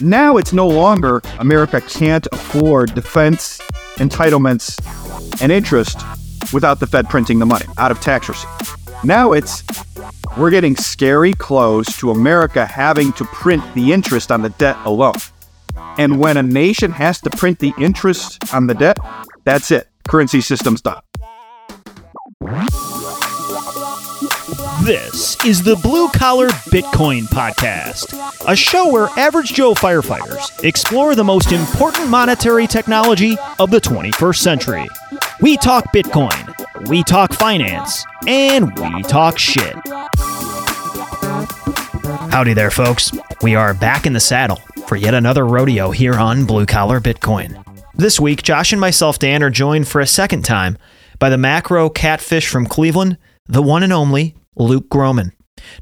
Now it's no longer America can't afford defense, entitlements, and interest without the Fed printing the money out of tax receipts. Now it's we're getting scary close to America having to print the interest on the debt alone. And when a nation has to print the interest on the debt, that's it. Currency system's done. This is the Blue Collar Bitcoin Podcast, a show where average Joe firefighters explore the most important monetary technology of the 21st century. We talk Bitcoin, we talk finance, and we talk shit. Howdy there, folks. We are back in the saddle for yet another rodeo here on Blue Collar Bitcoin. This week, Josh and myself, Dan, are joined for a second time by the macro catfish from Cleveland, the one and only Luke Gromen.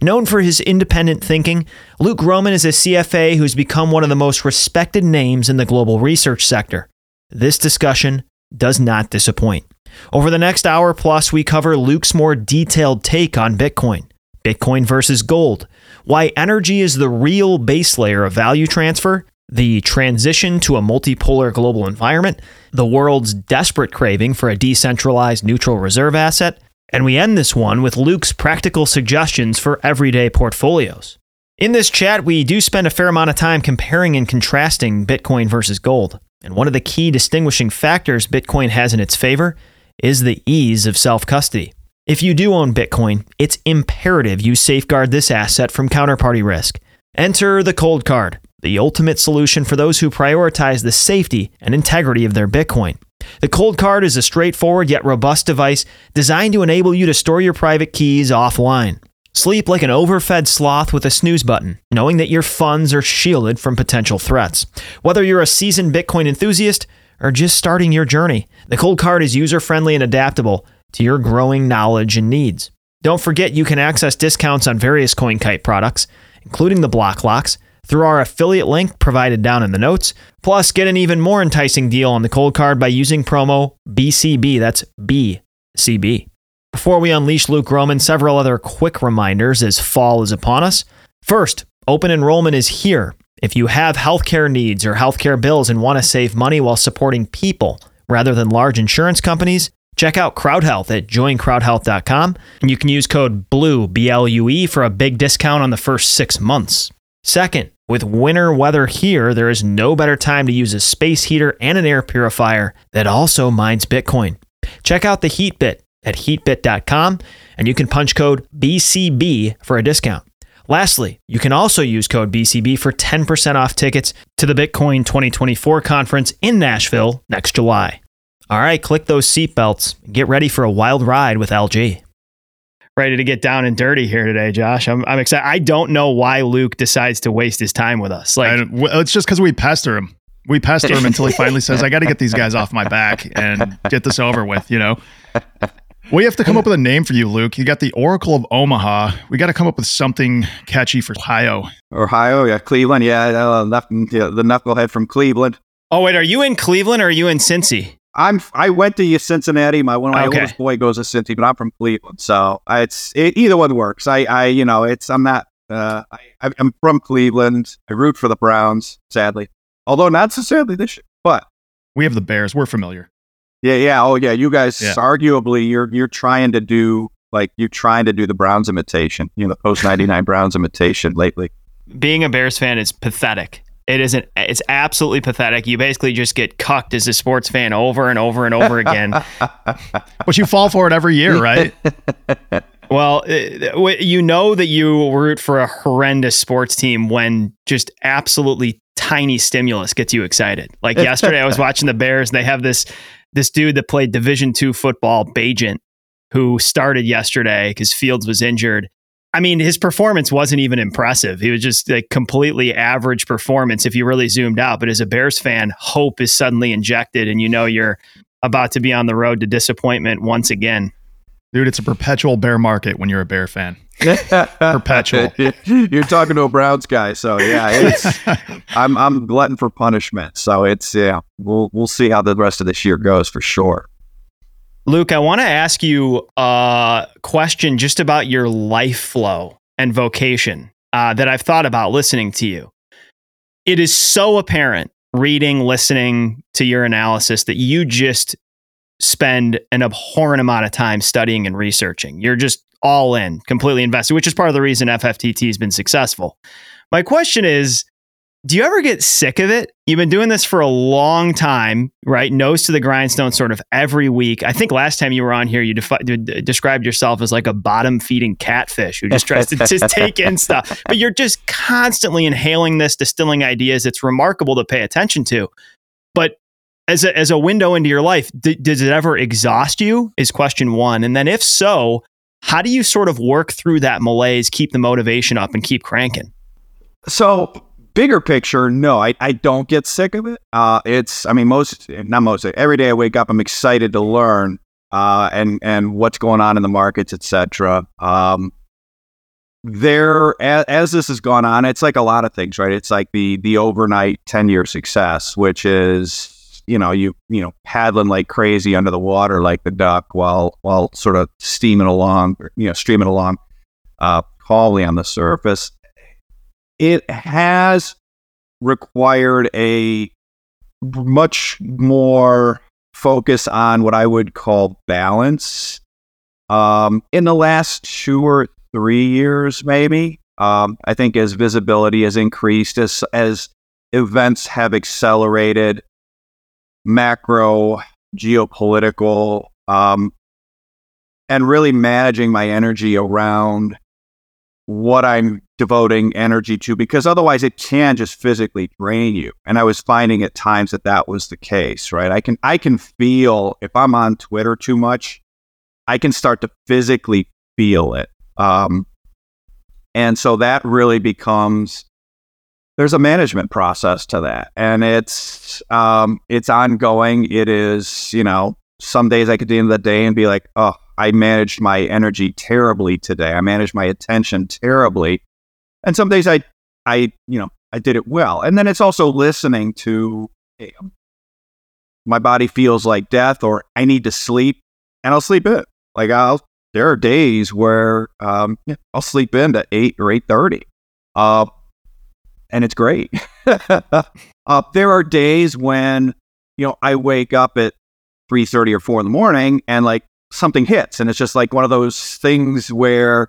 Known for his independent thinking, Luke Gromen is a CFA who's become one of the most respected names in the global research sector. This discussion does not disappoint. Over the next hour plus, we cover Luke's more detailed take on Bitcoin, Bitcoin versus gold, why energy is the real base layer of value transfer, the transition to a multipolar global environment, the world's desperate craving for a decentralized neutral reserve asset, and we end this one with Luke's practical suggestions for everyday portfolios. In this chat, we do spend a fair amount of time comparing and contrasting Bitcoin versus gold. And one of the key distinguishing factors Bitcoin has in its favor is the ease of self custody. If you do own Bitcoin, it's imperative you safeguard this asset from counterparty risk. Enter the Coldcard, the ultimate solution for those who prioritize the safety and integrity of their Bitcoin. The Coldcard is a straightforward yet robust device designed to enable you to store your private keys offline. Sleep like an overfed sloth with a snooze button, knowing that your funds are shielded from potential threats. Whether you're a seasoned Bitcoin enthusiast or just starting your journey, the Coldcard is user friendly and adaptable to your growing knowledge and needs. Don't forget you can access discounts on various CoinKite products, including the Blockclocks, through our affiliate link provided down in the notes. Plus, get an even more enticing deal on the Coldcard by using promo BCB. That's BCB. Before we unleash Luke Gromen, several other quick reminders as fall is upon us. First, open enrollment is here. If you have healthcare needs or healthcare bills and want to save money while supporting people rather than large insurance companies, check out CrowdHealth at joincrowdhealth.com and you can use code BLUE, B L U E, for a big discount on the first six months. Second, with winter weather here, there is no better time to use a space heater and an air purifier that also mines Bitcoin. Check out the HeatBit at heatbit.com and you can punch code BCB for a discount. Lastly, you can also use code BCB for 10% off tickets to the Bitcoin 2024 conference in Nashville next July. All right, click those seatbelts and get ready for a wild ride with LG. Ready to get down and dirty here today, Josh. I'm, I'm excited. I don't know why Luke decides to waste his time with us. Like, I, it's just because we pester him. We pester him until he finally says, "I got to get these guys off my back and get this over with." You know, we have to come up with a name for you, Luke. You got the Oracle of Omaha. We got to come up with something catchy for Ohio. Ohio, yeah, Cleveland, yeah, uh, left, yeah, the knucklehead from Cleveland. oh wait, are you in Cleveland or are you in Cincy? I'm I went to Cincinnati. My one my Okay. oldest boy goes to Cincy, but I'm from Cleveland, so it's it, either one works. I I you know it's I'm not uh I I'm from Cleveland. I root for the Browns, sadly, although not necessarily this year. But We have the Bears. We're familiar. yeah, yeah, oh yeah, you guys Yeah. arguably you're you're trying to do like you're trying to do the Browns imitation, you know, the post '99 Browns imitation lately. Being a Bears fan is pathetic. It isn't. It's absolutely pathetic. You basically just get cucked as a sports fan over and over and over again. But you fall for it every year, right? Well, uh, you know that you root for a horrendous sports team when just absolutely tiny stimulus gets you excited. Like yesterday, I was watching the Bears. And they have this this dude that played Division two football, Bagent, who started yesterday because Fields was injured. I mean, his performance wasn't even impressive. He was just like completely average performance if you really zoomed out. But as a Bears fan, hope is suddenly injected, and you know you're about to be on the road to disappointment once again. Dude, it's a perpetual bear market when you're a bear fan. Perpetual. You're talking to a Browns guy, so yeah, it's I'm I'm glutton for punishment. So it's yeah, we'll we'll see how the rest of this year goes for sure. Luke, I want to ask you a question just about your life flow and vocation uh, that I've thought about listening to you. it is so apparent reading, listening to your analysis that you just spend an abhorrent amount of time studying and researching. You're just all in, completely invested, which is part of the reason FFTT has been successful. My question is do you ever get sick of it? You've been doing this for a long time, right? Nose to the grindstone, sort of every week. I think last time you were on here, you defi- described yourself as like a bottom feeding catfish who just tries to just take in stuff. But you're just constantly inhaling this, distilling ideas. It's remarkable to pay attention to. But as a, as a window into your life, d- does it ever exhaust you? Is question one. And then if so, how do you sort of work through that malaise, keep the motivation up, and keep cranking? So bigger picture, no, I, I don't get sick of it. Uh, it's, I mean, most, not most, every day I wake up, I'm excited to learn uh, and and what's going on in the markets, etc. Um, there, as, as, this has gone on, it's like a lot of things, right? It's like the the overnight ten year success, which is you know you you know paddling like crazy under the water like the duck while while sort of steaming along, you know, streaming along, uh, calmly on the surface it has required a much more focus on what I would call balance. Um, in the last two or three years, maybe, um, I think as visibility has increased, as as events have accelerated, macro, geopolitical, um, and really managing my energy around what I'm devoting energy to because otherwise it can just physically drain you. And I was finding at times that that was the case, right? I can I can feel if I'm on Twitter too much, I can start to physically feel it. Um, and so that really becomes there's a management process to that, and it's um, it's ongoing. It is you know some days I could be in the day and be like, oh, I managed my energy terribly today. I managed my attention terribly. And some days I, I, you know, I did it well. And then it's also listening to hey, my body feels like death or I need to sleep and I'll sleep in. Like I'll, there are days where um, yeah, I'll sleep in to eight or eight thirty, uh, and it's great. uh, there are days when you know I wake up at three thirty or four in the morning and like something hits and it's just like one of those things where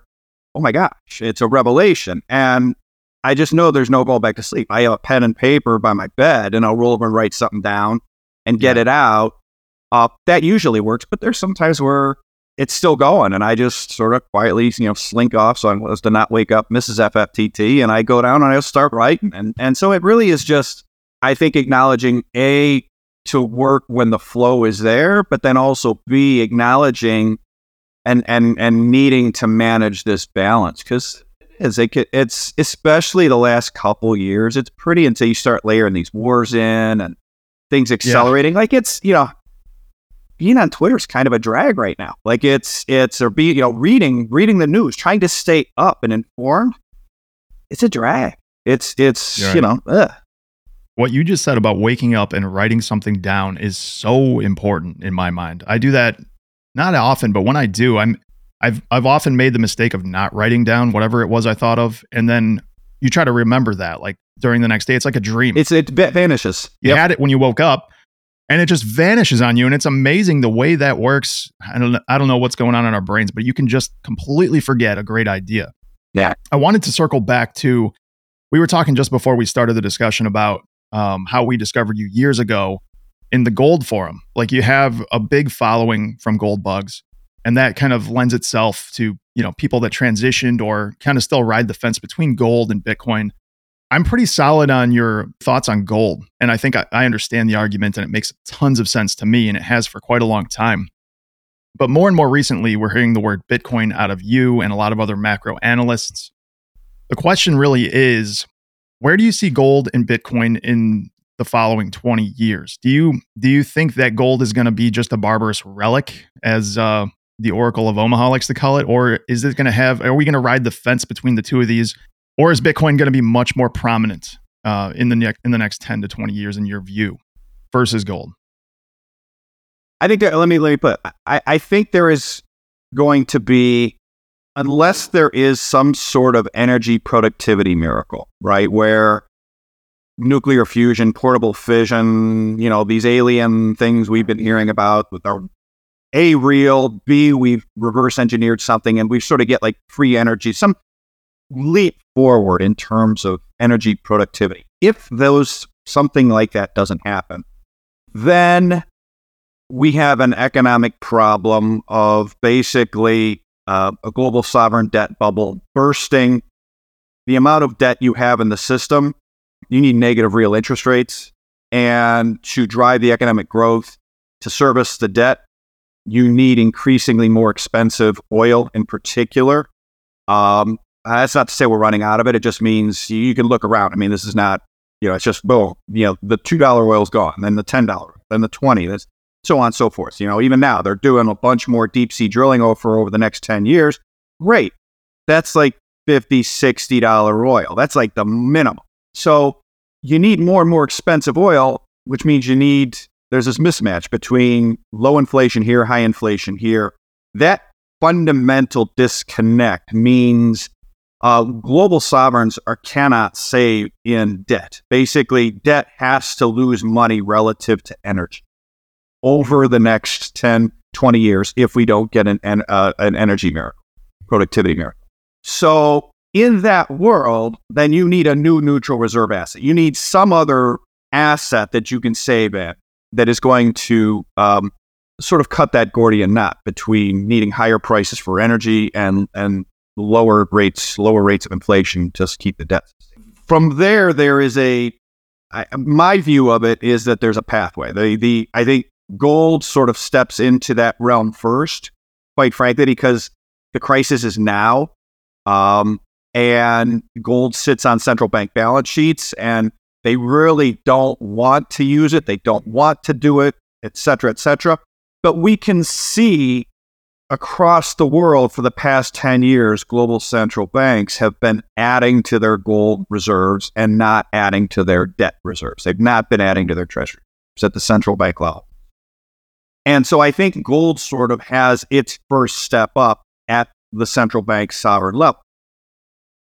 oh my gosh it's a revelation. And i just know there's no going back to sleep. I have a pen and paper by my bed and i'll roll over and write something down and get yeah. it out. Uh, that usually works but there's sometimes where it's still going and i just sort of quietly you know slink off so as to not wake up mrs fftt and i go down and i start writing. And, and so it really is just i think acknowledging a to work when the flow is there, but then also be acknowledging and and and needing to manage this balance because it's it's especially the last couple years. It's pretty until you start layering these wars in and things accelerating. Yeah. Like it's you know being on Twitter is kind of a drag right now. Like it's it's or be you know reading reading the news, trying to stay up and informed. It's a drag. It's it's right. you know. Ugh. What you just said about waking up and writing something down is so important in my mind. I do that not often, but when I do, I'm I've I've often made the mistake of not writing down whatever it was I thought of, and then you try to remember that like during the next day. It's like a dream. It's it vanishes. You yep. had it when you woke up, and it just vanishes on you, and it's amazing the way that works. I don't I don't know what's going on in our brains, but you can just completely forget a great idea. Yeah. I wanted to circle back to we were talking just before we started the discussion about um, how we discovered you years ago in the gold forum. Like you have a big following from gold bugs, and that kind of lends itself to you know people that transitioned or kind of still ride the fence between gold and Bitcoin. I'm pretty solid on your thoughts on gold, and I think I, I understand the argument, and it makes tons of sense to me, and it has for quite a long time. But more and more recently, we're hearing the word Bitcoin out of you and a lot of other macro analysts. The question really is where do you see gold and Bitcoin in the following 20 years? Do you do you think that gold is going to be just a barbarous relic, as uh, the Oracle of Omaha likes to call it, or is it going to have? Are we going to ride the fence between the two of these, or is Bitcoin going to be much more prominent uh, in the next in the next 10 to 20 years in your view versus gold? I think let me let me put. I, I think there is going to be unless there is some sort of energy productivity miracle, right? Where nuclear fusion, portable fission, you know, these alien things we've been hearing about with our A real, B, we've reverse engineered something and we sort of get like free energy, some leap forward in terms of energy productivity. If those something like that doesn't happen, then we have an economic problem of basically uh, a global sovereign debt bubble bursting. The amount of debt you have in the system, you need negative real interest rates. And to drive the economic growth, to service the debt, you need increasingly more expensive oil in particular. Um, that's not to say we're running out of it. It just means you can look around. I mean, this is not, you know, it's just, boom, you know, the $2 oil's gone, then the $10, then the 20 That's so on and so forth. You know, even now they're doing a bunch more deep sea drilling over over the next 10 years. Great. That's like 50 $60 oil. That's like the minimum. So you need more and more expensive oil, which means you need, there's this mismatch between low inflation here, high inflation here. That fundamental disconnect means uh, global sovereigns are cannot save in debt. Basically, debt has to lose money relative to energy over the next 10, 20 years if we don't get an, an, uh, an energy miracle, productivity miracle. So, in that world, then you need a new neutral reserve asset. You need some other asset that you can save in that is going to um, sort of cut that Gordian knot between needing higher prices for energy and, and lower rates, lower rates of inflation, just keep the debt. From there, there is a I, my view of it is that there's a pathway. The the I think gold sort of steps into that realm first, quite frankly, because the crisis is now. Um, and gold sits on central bank balance sheets and they really don't want to use it. They don't want to do it, et cetera, et cetera. But we can see across the world for the past 10 years, global central banks have been adding to their gold reserves and not adding to their debt reserves. They've not been adding to their treasury at the central bank level. And so I think gold sort of has its first step up at the central bank sovereign level.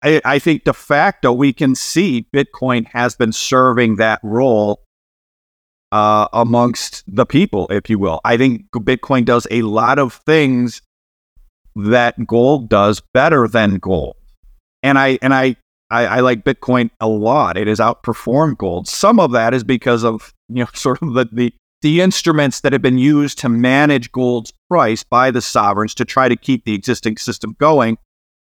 I, I, think de facto we can see Bitcoin has been serving that role uh, amongst the people, if you will. I think Bitcoin does a lot of things that gold does better than gold, and I and I, I I like Bitcoin a lot. It has outperformed gold. Some of that is because of you know sort of the the the instruments that have been used to manage gold's price by the sovereigns to try to keep the existing system going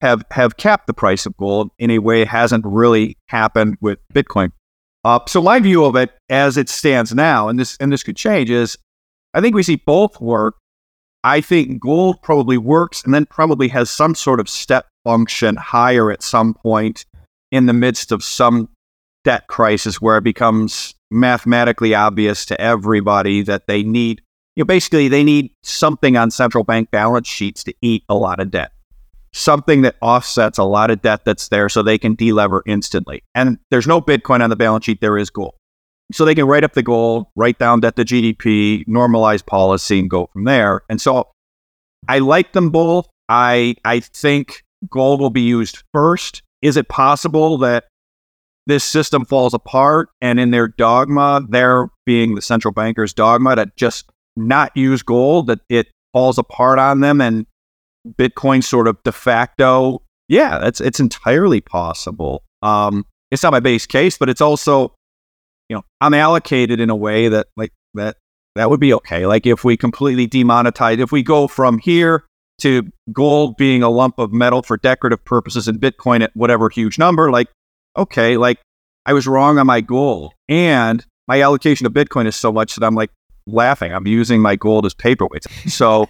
have have capped the price of gold in a way hasn't really happened with Bitcoin. Uh, so my view of it as it stands now, and this and this could change, is I think we see both work. I think gold probably works and then probably has some sort of step function higher at some point in the midst of some debt crisis where it becomes mathematically obvious to everybody that they need, you know, basically they need something on central bank balance sheets to eat a lot of debt, something that offsets a lot of debt that's there so they can delever instantly. And there's no Bitcoin on the balance sheet, there is gold. So they can write up the gold, write down debt to GDP, normalize policy, and go from there. And so I like them both. I I think gold will be used first. Is it possible that this system falls apart. And in their dogma, there being the central banker's dogma to just not use gold, that it falls apart on them and Bitcoin sort of de facto, yeah, it's it's entirely possible. Um, it's not my base case, but it's also, you know, I'm allocated in a way that like that that would be okay. Like if we completely demonetize, if we go from here to gold being a lump of metal for decorative purposes and Bitcoin at whatever huge number, like okay, like I was wrong on my goal. And my allocation of Bitcoin is so much that I'm like laughing. I'm using my gold as paperweights. So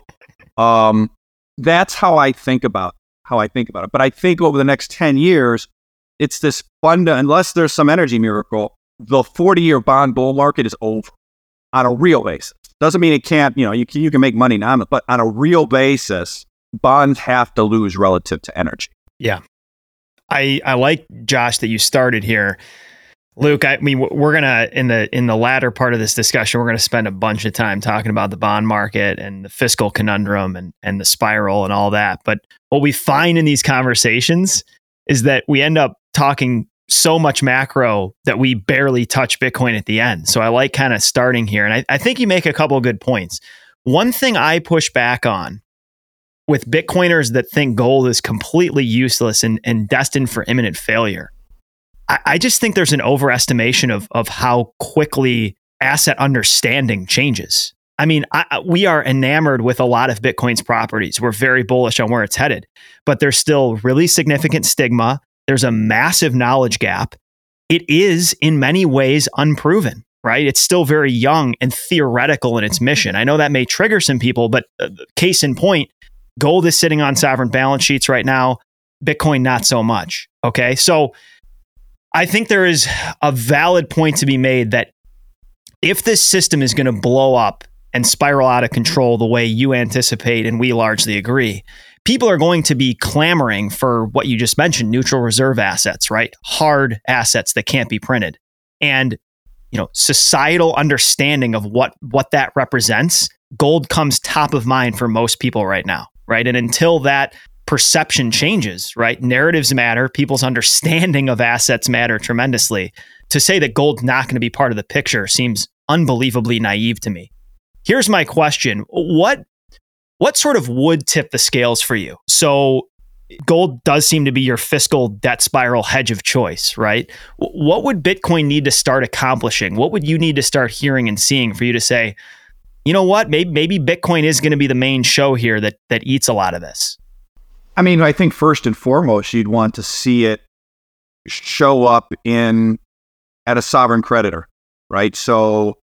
um, that's how I think about how I think about it. But I think over the next 10 years, it's this fund, unless there's some energy miracle, the 40 year bond bull market is over on a real basis. Doesn't mean it can't, you know, you can, you can make money now, but on a real basis, bonds have to lose relative to energy. Yeah. I I like Josh that you started here. Luke, I mean, we're gonna in the in the latter part of this discussion, we're gonna spend a bunch of time talking about the bond market and the fiscal conundrum and and the spiral and all that. But what we find in these conversations is that we end up talking so much macro that we barely touch Bitcoin at the end. So I like kind of starting here. And I, I think you make a couple good points. One thing I push back on with Bitcoiners that think gold is completely useless and, and destined for imminent failure, I, I just think there's an overestimation of, of how quickly asset understanding changes. I mean, I, we are enamored with a lot of Bitcoin's properties. We're very bullish on where it's headed, but there's still really significant stigma. There's a massive knowledge gap. It is in many ways unproven, right? It's still very young and theoretical in its mission. I know that may trigger some people, but uh, case in point, gold is sitting on sovereign balance sheets right now. Bitcoin, not so much. Okay. So I think there is a valid point to be made that if this system is going to blow up and spiral out of control the way you anticipate and we largely agree, people are going to be clamoring for what you just mentioned neutral reserve assets, right? Hard assets that can't be printed. And you know, societal understanding of what what that represents, gold comes top of mind for most people right now, right? And until that perception changes, right? Narratives matter, people's understanding of assets matter tremendously. To say that gold's not going to be part of the picture seems unbelievably naive to me. Here's my question. What what sort of would tip the scales for you? So gold does seem to be your fiscal debt spiral hedge of choice, right? What would Bitcoin need to start accomplishing? What would you need to start hearing and seeing for you to say, you know what, maybe maybe Bitcoin is going to be the main show here that that eats a lot of this? I mean, I think first and foremost, you'd want to see it show up in at a sovereign creditor, right? So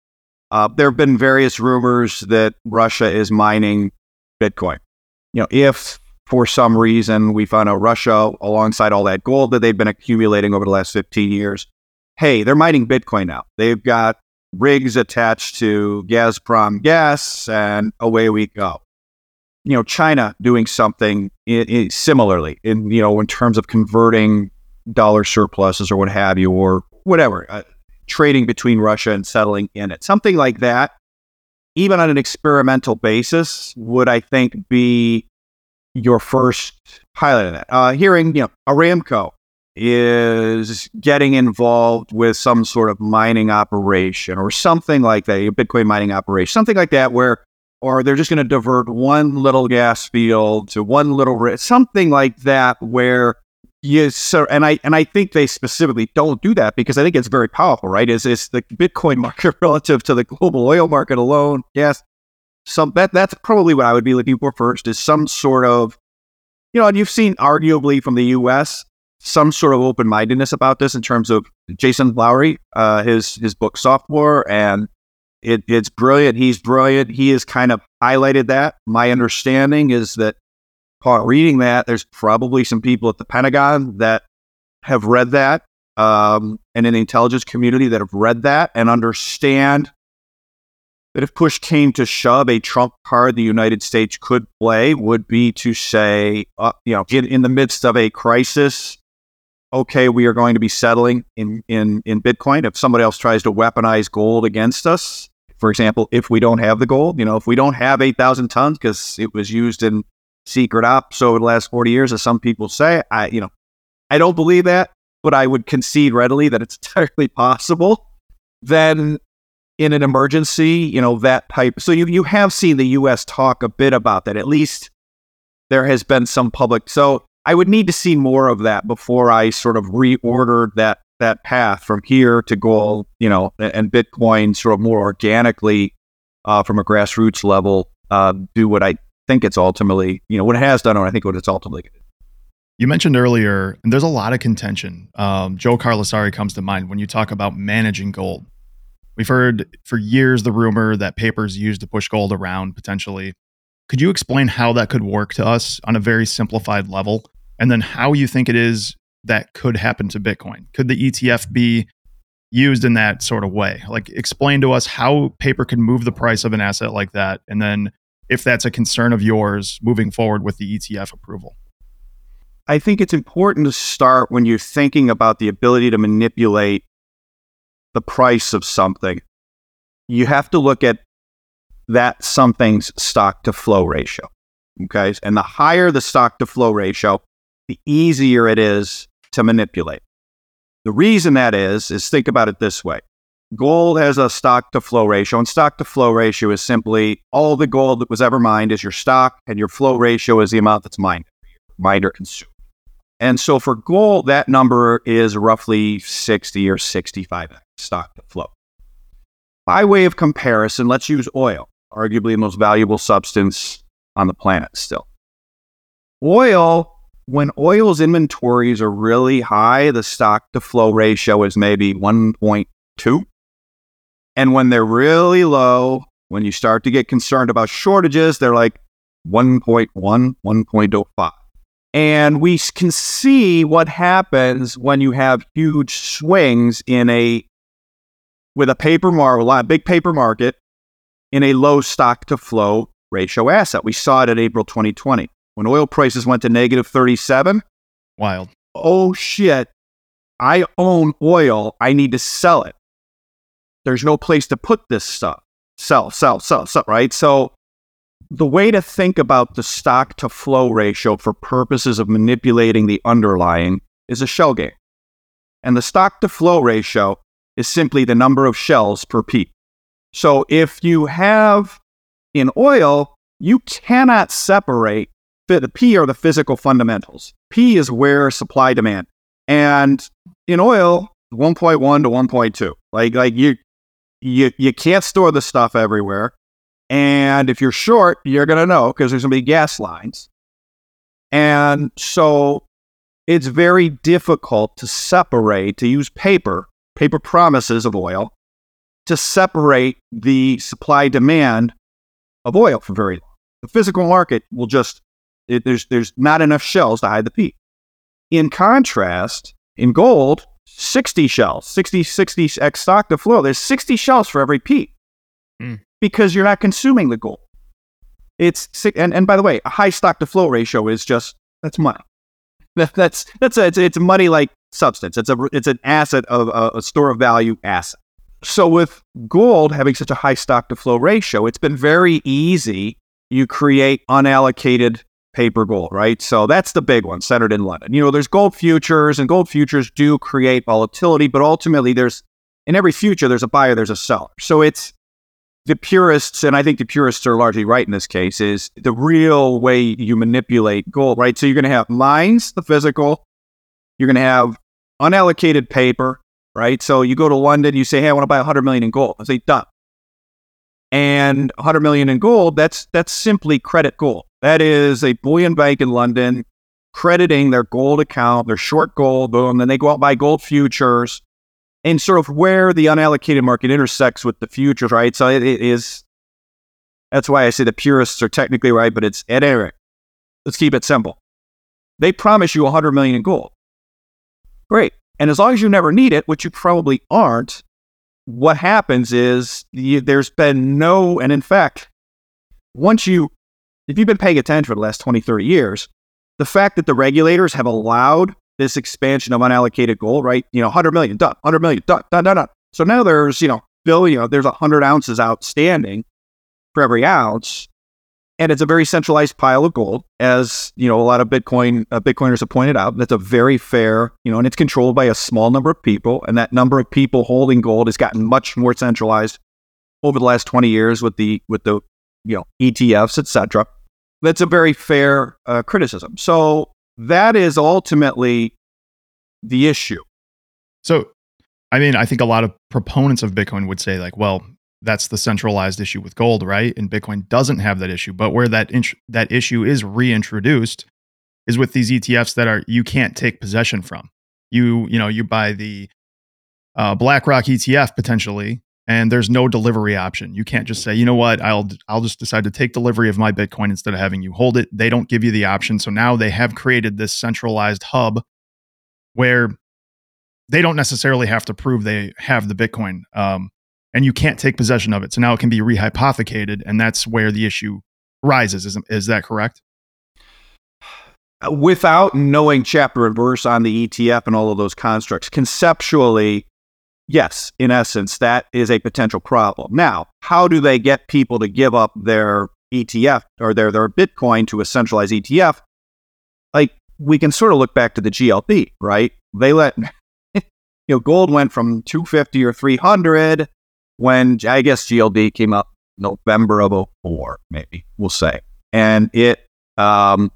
uh, there have been various rumors that Russia is mining Bitcoin. You know, if for some reason we found out Russia, alongside all that gold that they've been accumulating over the last 15 years, hey, they're mining Bitcoin now. They've got rigs attached to Gazprom gas, and away we go. You know, China doing something in, in, similarly in you know in terms of converting dollar surpluses or what have you, or whatever. Uh, trading between Russia and settling in it. Something like that, even on an experimental basis, would I think be your first highlight of that. Uh, hearing, you know, Aramco is getting involved with some sort of mining operation or something like that, a Bitcoin mining operation, something like that, where, or they're just going to divert one little gas field to one little, something like that, where Yes, so And I and I think they specifically don't do that because I think it's very powerful, right? Is is the Bitcoin market relative to the global oil market alone? Yes. Some that that's probably what I would be looking for first is some sort of you know, and you've seen arguably from the US some sort of open mindedness about this in terms of Jason Lowery, uh, his his book Softwar, and it, it's brilliant. He's brilliant. He has kind of highlighted that. My understanding is that upon reading that, there's probably some people at the Pentagon that have read that, um, and in the intelligence community that have read that and understand that if push came to shove, a trump card the United States could play would be to say, uh, you know, in, in the midst of a crisis, okay, we are going to be settling in, in, in Bitcoin. If somebody else tries to weaponize gold against us, for example, if we don't have the gold, you know, if we don't have 8,000 tons because it was used in secret ops over the last 40 years, as some people say. I, you know, I don't believe that, but I would concede readily that it's entirely possible. Then in an emergency, you know, that type. So you, you have seen the U.S. talk a bit about that. At least there has been some public. So I would need to see more of that before I sort of reordered that that path from here to gold, you know, and Bitcoin sort of more organically uh, from a grassroots level uh, do what I think it's ultimately, you know, what it has done, and I think what it's ultimately. You mentioned earlier, and there's a lot of contention. Um, Joe Carlasare comes to mind when you talk about managing gold. We've heard for years the rumor that paper's used to push gold around potentially. Could you explain how that could work to us on a very simplified level? And then how you think it is that could happen to Bitcoin? Could the ETF be used in that sort of way? Like, explain to us how paper can move the price of an asset like that, and then if that's a concern of yours moving forward with the ETF approval? I think it's important to start when you're thinking about the ability to manipulate the price of something. You have to look at that something's stock to flow ratio. Okay. And the higher the stock to flow ratio, the easier it is to manipulate. The reason that is, is think about it this way gold has a stock to flow ratio, and stock to flow ratio is simply all the gold that was ever mined is your stock, and your flow ratio is the amount that's mined, mined or consumed. And so for gold, that number is roughly 60 or 65 stock to flow. By way of comparison, let's use oil, arguably the most valuable substance on the planet still. Oil, when oil's inventories are really high, the stock to flow ratio is maybe 1.2. And when they're really low, when you start to get concerned about shortages, they're like 1.1, 1.05. And we can see what happens when you have huge swings in a with a paper market, a big paper market in a low stock to flow ratio asset. We saw it at April 2020 when oil prices went to negative 37. Wild. Oh shit. I own oil. I need to sell it. There's no place to put this stuff. Sell, sell, sell, sell, right? So the way to think about the stock to flow ratio for purposes of manipulating the underlying is a shell game. And the stock to flow ratio is simply the number of shells per P. So if you have in oil, you cannot separate the P are the physical fundamentals. P is where supply demand. And in oil, 1.1 to 1.2. Like like you you you can't store the stuff everywhere. And if you're short, you're going to know because there's going to be gas lines. And so it's very difficult to separate, to use paper, paper promises of oil, to separate the supply demand of oil for very long. The physical market will just, it, there's, there's not enough shells to hide the peak. In contrast, in gold, 60 shells, 60, 60 X stock to flow, there's 60 shells for every peak. Mm because you're not consuming the gold. It's and, and by the way, a high stock to flow ratio is just that's money. That, that's that's a, it's, it's money like substance. It's a it's an asset of a, a store of value asset. So with gold having such a high stock to flow ratio, it's been very easy. You create unallocated paper gold, right? So that's the big one centered in London. You know, there's gold futures, and gold futures do create volatility, but ultimately, there's in every future, there's a buyer, there's a seller. So it's the purists, and I think the purists are largely right in this case, is the real way you manipulate gold, right? So you're going to have mines, the physical, you're going to have unallocated paper, right? So you go to London, you say, hey, I want to buy 100 million in gold. I say, done. And 100 million in gold, that's that's simply credit gold. That is a bullion bank in London crediting their gold account, their short gold, boom. Then they go out and buy gold futures and sort of where the unallocated market intersects with the futures, right? So it, it is. That's why I say the purists are technically right, but it's at Eric. Let's keep it simple. They promise you 100 million in gold. Great. And as long as you never need it, which you probably aren't, what happens is you, there's been no, and in fact, once you, if you've been paying attention for the last 20, 30 years, the fact that the regulators have allowed this expansion of unallocated gold, right? You know, 100 million, done, 100 million, done, done, done, done. So now there's, you know, billion, there's 100 ounces outstanding for every ounce. And it's a very centralized pile of gold, as you know, a lot of Bitcoin uh, Bitcoiners have pointed out. That's a very fair, you know, and it's controlled by a small number of people. And that number of people holding gold has gotten much more centralized over the last 20 years with the with the you know ETFs, etc. That's a very fair uh, criticism. So that is ultimately the issue. So, I mean, I think a lot of proponents of Bitcoin would say, like, well, that's the centralized issue with gold, right? And Bitcoin doesn't have that issue. But where that int- that issue is reintroduced is with these ETFs that are you can't take possession from. You you know you buy the uh, BlackRock ETF potentially, and there's no delivery option. You can't just say, you know what, I'll I'll just decide to take delivery of my Bitcoin instead of having you hold it. They don't give you the option. So now they have created this centralized hub where they don't necessarily have to prove they have the Bitcoin, um, and you can't take possession of it. So now it can be rehypothecated, and that's where the issue rises. Is is that correct? Without knowing chapter and verse on the ETF and all of those constructs, conceptually, yes, in essence, that is a potential problem. Now, how do they get people to give up their ETF or their, their Bitcoin to a centralized ETF? Like, we can sort of look back to the GLD, right? They let you know, gold went from 250 or 300 when I guess GLD came up November of 04, maybe we'll say. And it, um,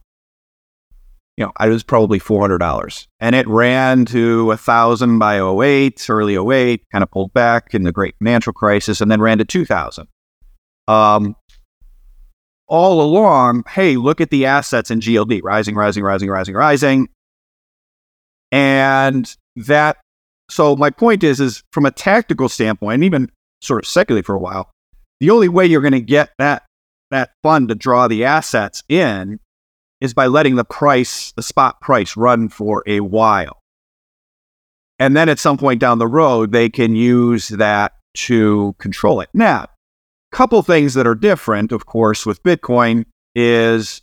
you know, it was probably $400 and it ran to a thousand by 08, early 08, kind of pulled back in the great financial crisis and then ran to 2000. Um, all along, hey, look at the assets in GLD rising, rising, rising, rising, rising. And that, so my point is, is from a tactical standpoint, and even sort of secularly for a while, the only way you're going to get that that fund to draw the assets in is by letting the price, the spot price, run for a while. And then at some point down the road, they can use that to control it. Now, couple things that are different, of course, with Bitcoin is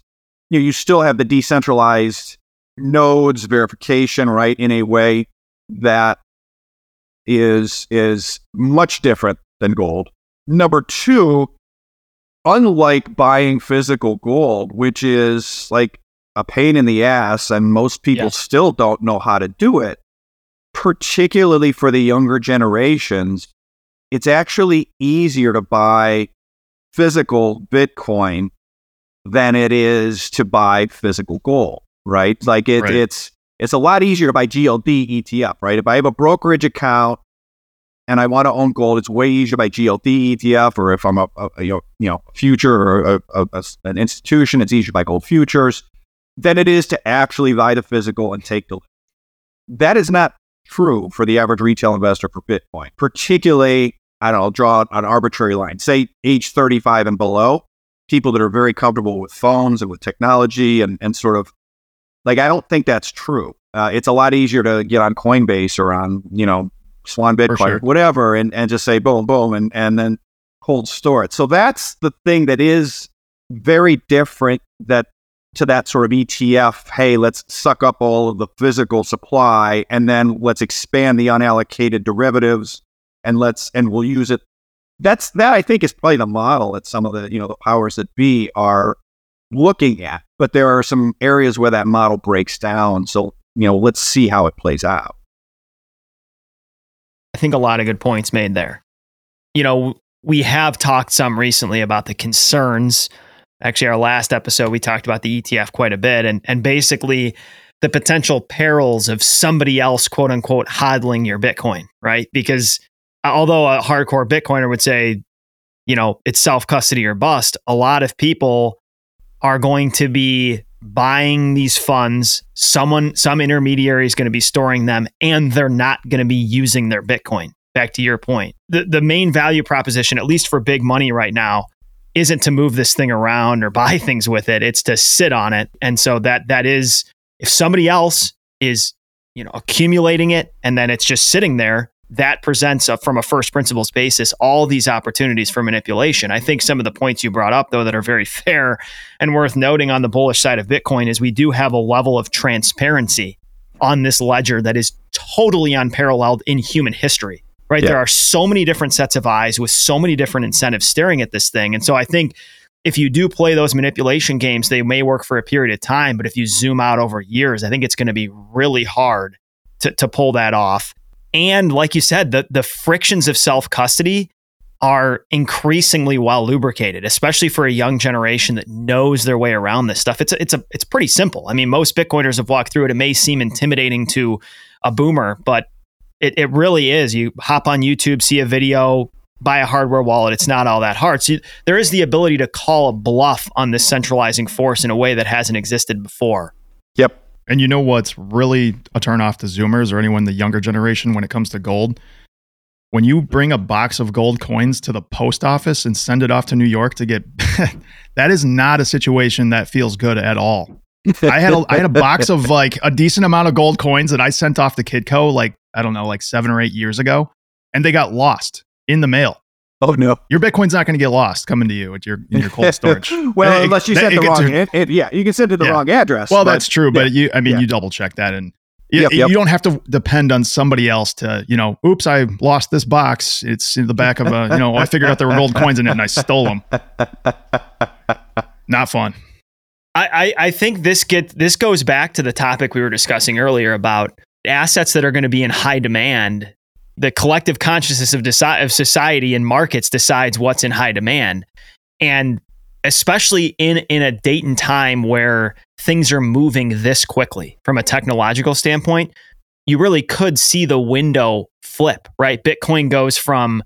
you, know, you still have the decentralized nodes verification, right, in a way that is is much different than gold. Number two, unlike buying physical gold, which is like a pain in the ass, and most people yes. still don't know how to do it, particularly for the younger generations, it's actually easier to buy physical Bitcoin than it is to buy physical gold, right? Like it, right. it's it's a lot easier to buy GLD ETF, right? If I have a brokerage account and I want to own gold, it's way easier buy GLD ETF, or if I'm a, a you know you know future or a, a, an institution, it's easier buy gold futures than it is to actually buy the physical and take the. That is not true for the average retail investor for Bitcoin, particularly I don't know, draw an arbitrary line, say age 35 and below, people that are very comfortable with phones and with technology and, and sort of like, I don't think that's true. Uh, it's a lot easier to get on Coinbase or on, you know, Swan Bitcoin sure. whatever and, and just say boom, boom, and, and then cold store it. So that's the thing that is very different that to that sort of ETF, hey, let's suck up all of the physical supply and then let's expand the unallocated derivatives and let's and we'll use it. That's that I think is probably the model that some of the you know the powers that be are looking at. But there are some areas where that model breaks down. So you know, let's see how it plays out. I think a lot of good points made there. You know, we have talked some recently about the concerns. Actually, our last episode, we talked about the ETF quite a bit and, and basically the potential perils of somebody else, quote unquote, hodling your Bitcoin, right? Because uh, although a hardcore Bitcoiner would say, you know, it's self custody or bust, a lot of people are going to be buying these funds. Someone, some intermediary is going to be storing them and they're not going to be using their Bitcoin. Back to your point. The, the main value proposition, at least for big money right now, isn't to move this thing around or buy things with it. It's to sit on it. And so that that is if somebody else is, you know, accumulating it and then it's just sitting there, that presents a, from a first principles basis all these opportunities for manipulation. I think some of the points you brought up, though, that are very fair and worth noting on the bullish side of Bitcoin is we do have a level of transparency on this ledger that is totally unparalleled in human history. Right. Yeah. There are so many different sets of eyes with so many different incentives staring at this thing. And so I think if you do play those manipulation games, they may work for a period of time. But if you zoom out over years, I think it's going to be really hard to, to pull that off. And like you said, the the frictions of self custody are increasingly well lubricated, especially for a young generation that knows their way around this stuff. It's a, it's a it's pretty simple. I mean, most Bitcoiners have walked through it. It may seem intimidating to a boomer, but it, it really is. You hop on YouTube, see a video, buy a hardware wallet. It's not all that hard. So there is the ability to call a bluff on this centralizing force in a way that hasn't existed before. Yep. And you know what's really a turnoff to Zoomers or anyone the younger generation when it comes to gold? When you bring a box of gold coins to the post office and send it off to New York to get that is not a situation that feels good at all. I had a, I had a box of like a decent amount of gold coins that I sent off to Kitco like I don't know like 7 or 8 years ago and they got lost in the mail. Oh no, your Bitcoin's not going to get lost coming to you at your in your cold storage. well, it, unless you send the wrong, it, it, yeah, you can send to the yeah. wrong address. Well, but, that's true, but yeah. you, I mean, yeah. you double check that, and you, yep, yep. you don't have to depend on somebody else to, you know, oops, I lost this box. It's in the back of a, you know, I figured out there were gold coins in it and I stole them. Not fun. I, I, I think this get this goes back to the topic we were discussing earlier about assets that are going to be in high demand, the collective consciousness of, deci- of society and markets decides what's in high demand. And especially in in a date and time where things are moving this quickly from a technological standpoint, you really could see the window flip, right? Bitcoin goes from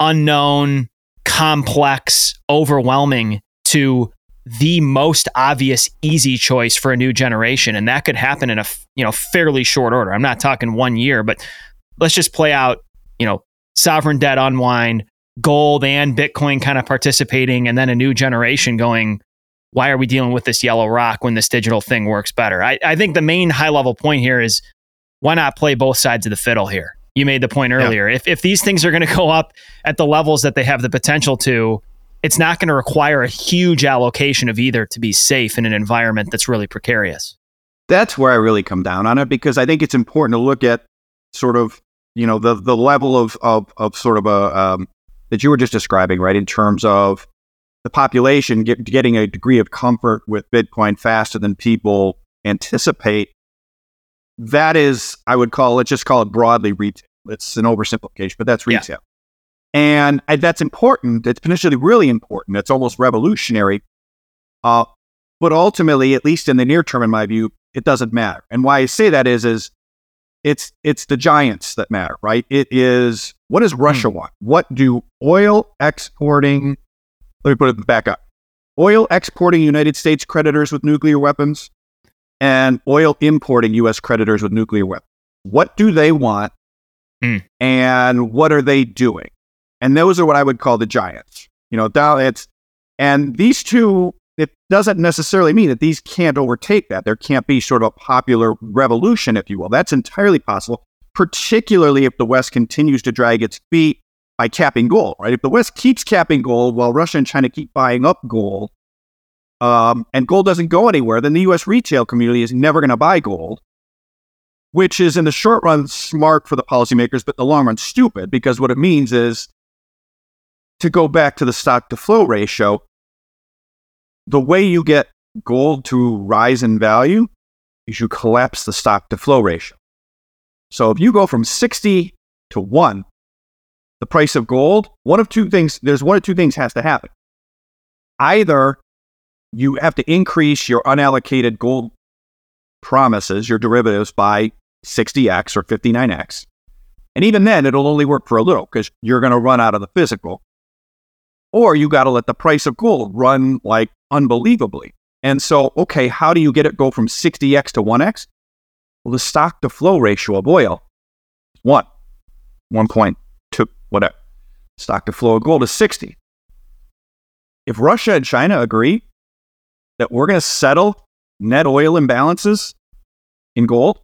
unknown, complex, overwhelming to the most obvious easy choice for a new generation and that could happen in a you know fairly short order i'm not talking one year but let's just play out you know sovereign debt unwind gold and bitcoin kind of participating and then a new generation going why are we dealing with this yellow rock when this digital thing works better i, I think the main high level point here is why not play both sides of the fiddle here you made the point earlier yeah. if, if these things are going to go up at the levels that they have the potential to it's not going to require a huge allocation of either to be safe in an environment that's really precarious. That's where I really come down on it because I think it's important to look at sort of you know the the level of of, of sort of a um, that you were just describing, right? In terms of the population get, getting a degree of comfort with Bitcoin faster than people anticipate. That is, I would call it, just call it broadly retail. It's an oversimplification, but that's retail. And, that's important. It's potentially really important. It's almost revolutionary. Uh, but ultimately, at least in the near term, in my view, it doesn't matter. And why I say that is, is it's it's the giants that matter, right? It is what does Russia hmm. want? What do oil exporting? Let me put it back up. Oil exporting United States creditors with nuclear weapons and oil importing U.S. creditors with nuclear weapons. What do they want? Hmm. And what are they doing? And those are what I would call the giants. You know, it's, and these two, it doesn't necessarily mean that these can't overtake that. There can't be sort of a popular revolution, if you will. That's entirely possible, particularly if the West continues to drag its feet by capping gold, right? If the West keeps capping gold while Russia and China keep buying up gold, um, and gold doesn't go anywhere, then the U.S. retail community is never going to buy gold, which is in the short run smart for the policymakers, but in the long run stupid because what it means is to go back to the stock to flow ratio, the way you get gold to rise in value is you collapse the stock to flow ratio. So if you go from 60 to 1, the price of gold, one of two things, there's one of two things has to happen. Either you have to increase your unallocated gold promises, your derivatives by 60x or 59x. And even then, it'll only work for a little because you're going to run out of the physical or you got to let the price of gold run like unbelievably. And so, okay, how do you get it go from 60x to 1x? Well, the stock to flow ratio of oil 1, 1.2, whatever. Stock to flow of gold is 60. If Russia and China agree that we're going to settle net oil imbalances in gold,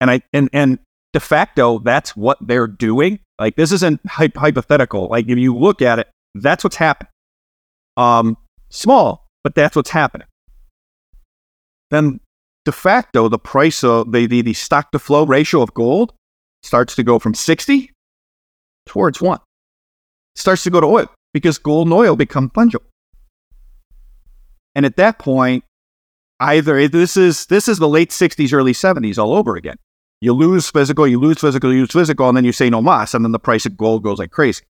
and I and and de facto that's what they're doing. Like this isn't hypothetical. Like if you look at it, that's what's happening. Um, small, but that's what's happening. Then de facto, the price of the, the, the stock to flow ratio of gold starts to go from 60 towards one. It starts to go to oil because gold and oil become fungible. And at that point, either this is this is the late 60s, early 70s all over again. You lose physical, you lose physical, you lose physical, and then you say no mas, and then the price of gold goes like crazy.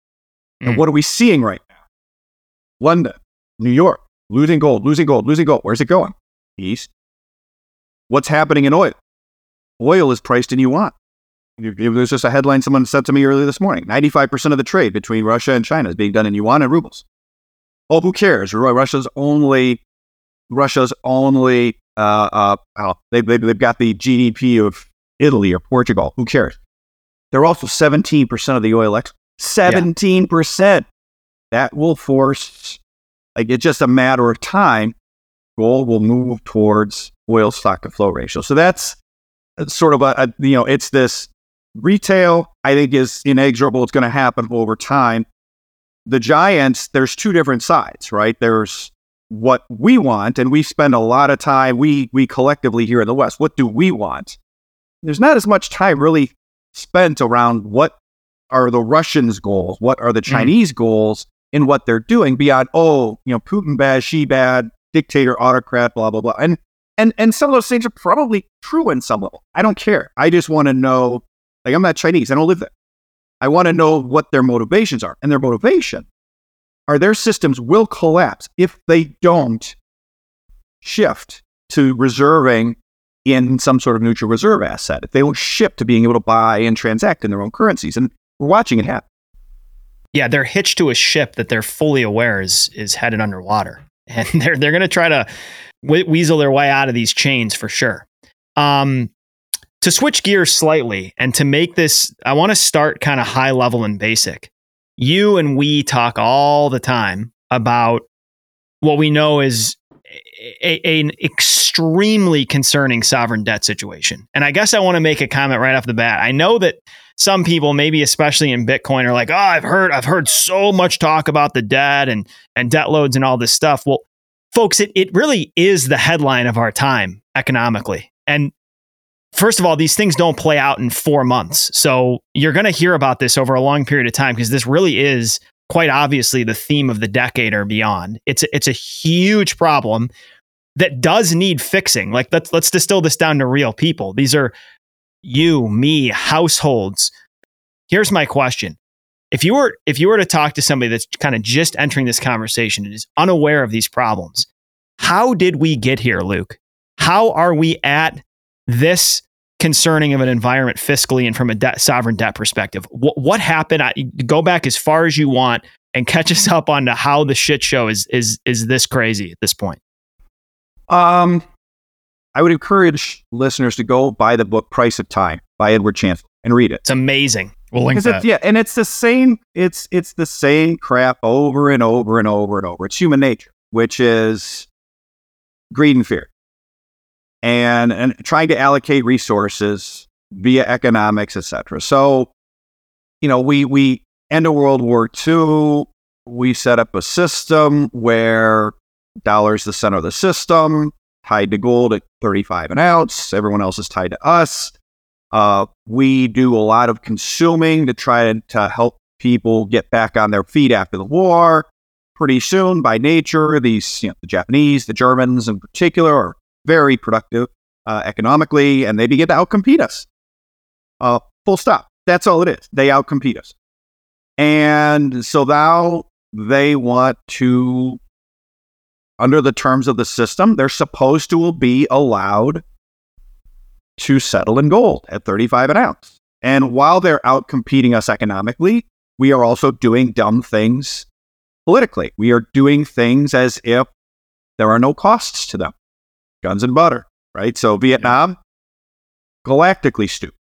And mm. what are we seeing right now? London, New York, losing gold, losing gold, losing gold. Where's it going? East. What's happening in oil? Oil is priced in yuan. There's just a headline someone said to me earlier this morning 95% of the trade between Russia and China is being done in yuan and rubles. Oh, who cares? Russia's only, Russia's only, uh, uh, they, they, they've got the GDP of Italy or Portugal. Who cares? They're also 17% of the oil export. 17%. Yeah. That will force, like, it's just a matter of time. Gold will move towards oil stock to flow ratio. So that's sort of a, a you know, it's this retail, I think, is inexorable. It's going to happen over time. The giants, there's two different sides, right? There's what we want, and we spend a lot of time, we, we collectively here in the West, what do we want? There's not as much time really spent around what are the Russians' goals? What are the mm-hmm. Chinese mm. goals in what they're doing beyond, oh, you know, Putin bad, Xi bad, dictator, autocrat, blah, blah, blah. And And and some of those things are probably true in some level. I don't care. I just want to know. Like I'm not Chinese. I don't live there. I want to know what their motivations are, and their motivation are their systems will collapse if they don't shift to reserving in some sort of neutral reserve asset. If they don't shift to being able to buy and transact in their own currencies, and we're watching it happen. Yeah, they're hitched to a ship that they're fully aware is is headed underwater, and they're they're going to try to weasel their way out of these chains for sure. Um, to switch gears slightly and to make this, I want to start kind of high level and basic. You and we talk all the time about what we know is a, a, an extremely concerning sovereign debt situation. And I guess I want to make a comment right off the bat. I know that some people, maybe especially in Bitcoin, are like, "Oh, I've heard, I've heard so much talk about the debt and and debt loads and all this stuff." Well, folks, it it really is the headline of our time economically. And first of all, these things don't play out in four months, so you're going to hear about this over a long period of time because this really is quite obviously the theme of the decade or beyond. It's a, it's a huge problem that does need fixing. Like let's let's distill this down to real people. These are you, me, households. Here's my question. If you were if you were to talk to somebody that's kind of just entering this conversation and is unaware of these problems, how did we get here, Luke? How are we at this concerning of an environment fiscally and from a debt, sovereign debt perspective? What, what happened? I, go back as far as you want and catch us up on how the shit show is is is this crazy at this point. Um, I would encourage listeners to go buy the book Price of Time by Edward Chancellor and read it. It's amazing. We'll link that. yeah, and it's the same. It's it's the same crap over and over and over and over. It's human nature, which is greed and fear, and and trying to allocate resources via economics, etc. So, you know, we we end of World War II. We set up a system where dollars the center of the system tied to gold at 35 an ounce. Everyone else is tied to us. Uh, we do a lot of consuming to try to, help people get back on their feet after the war. Pretty soon, by nature, these you know, the Japanese, the Germans in particular, are very productive uh, economically, and they begin to outcompete us. Uh, full stop. That's all it is. They outcompete us, and so now they want to under the terms of the system, they're supposed to be allowed to settle in gold at 35 an ounce. And while they're out competing us economically, we are also doing dumb things politically. We are doing things as if there are no costs to them. Guns and butter, right? So Vietnam, galactically stupid,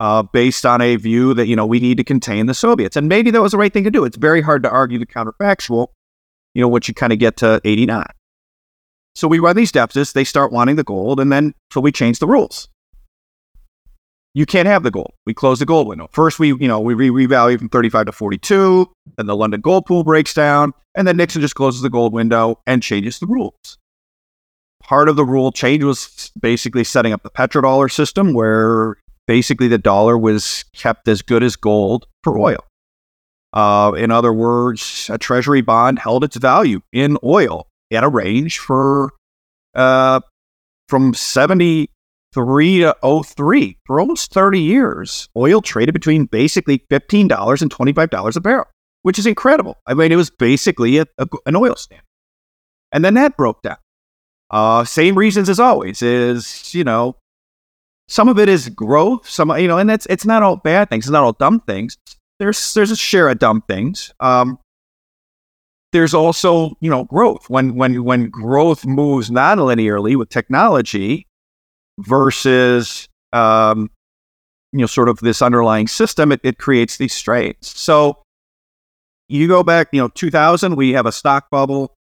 uh, based on a view that, you know, we need to contain the Soviets. And maybe that was the right thing to do. It's very hard to argue the counterfactual, you know, once you kind of get to 89. So we run these deficits, they start wanting the gold, and then so we change the rules. You can't have the gold. We close the gold window. First, we, you know, we re- revalue from 35 to 42, then the London gold pool breaks down, and then Nixon just closes the gold window and changes the rules. Part of the rule change was basically setting up the petrodollar system where basically the dollar was kept as good as gold for oil. Uh, in other words, a treasury bond held its value in oil at a range for uh, from 73 to 03 for almost 30 years. Oil traded between basically $15 and $25 a barrel, which is incredible. I mean, it was basically a, a, an oil standard. And then that broke down. Uh, same reasons as always is, you know, some of it is growth, some, you know, and that's, it's not all bad things. It's not all dumb things. There's, there's a share of dumb things. Um, there's also you know growth. When when when growth moves non-linearly with technology versus um, you know sort of this underlying system it, it creates these strains. So you go back you know 2000 we have a stock bubble.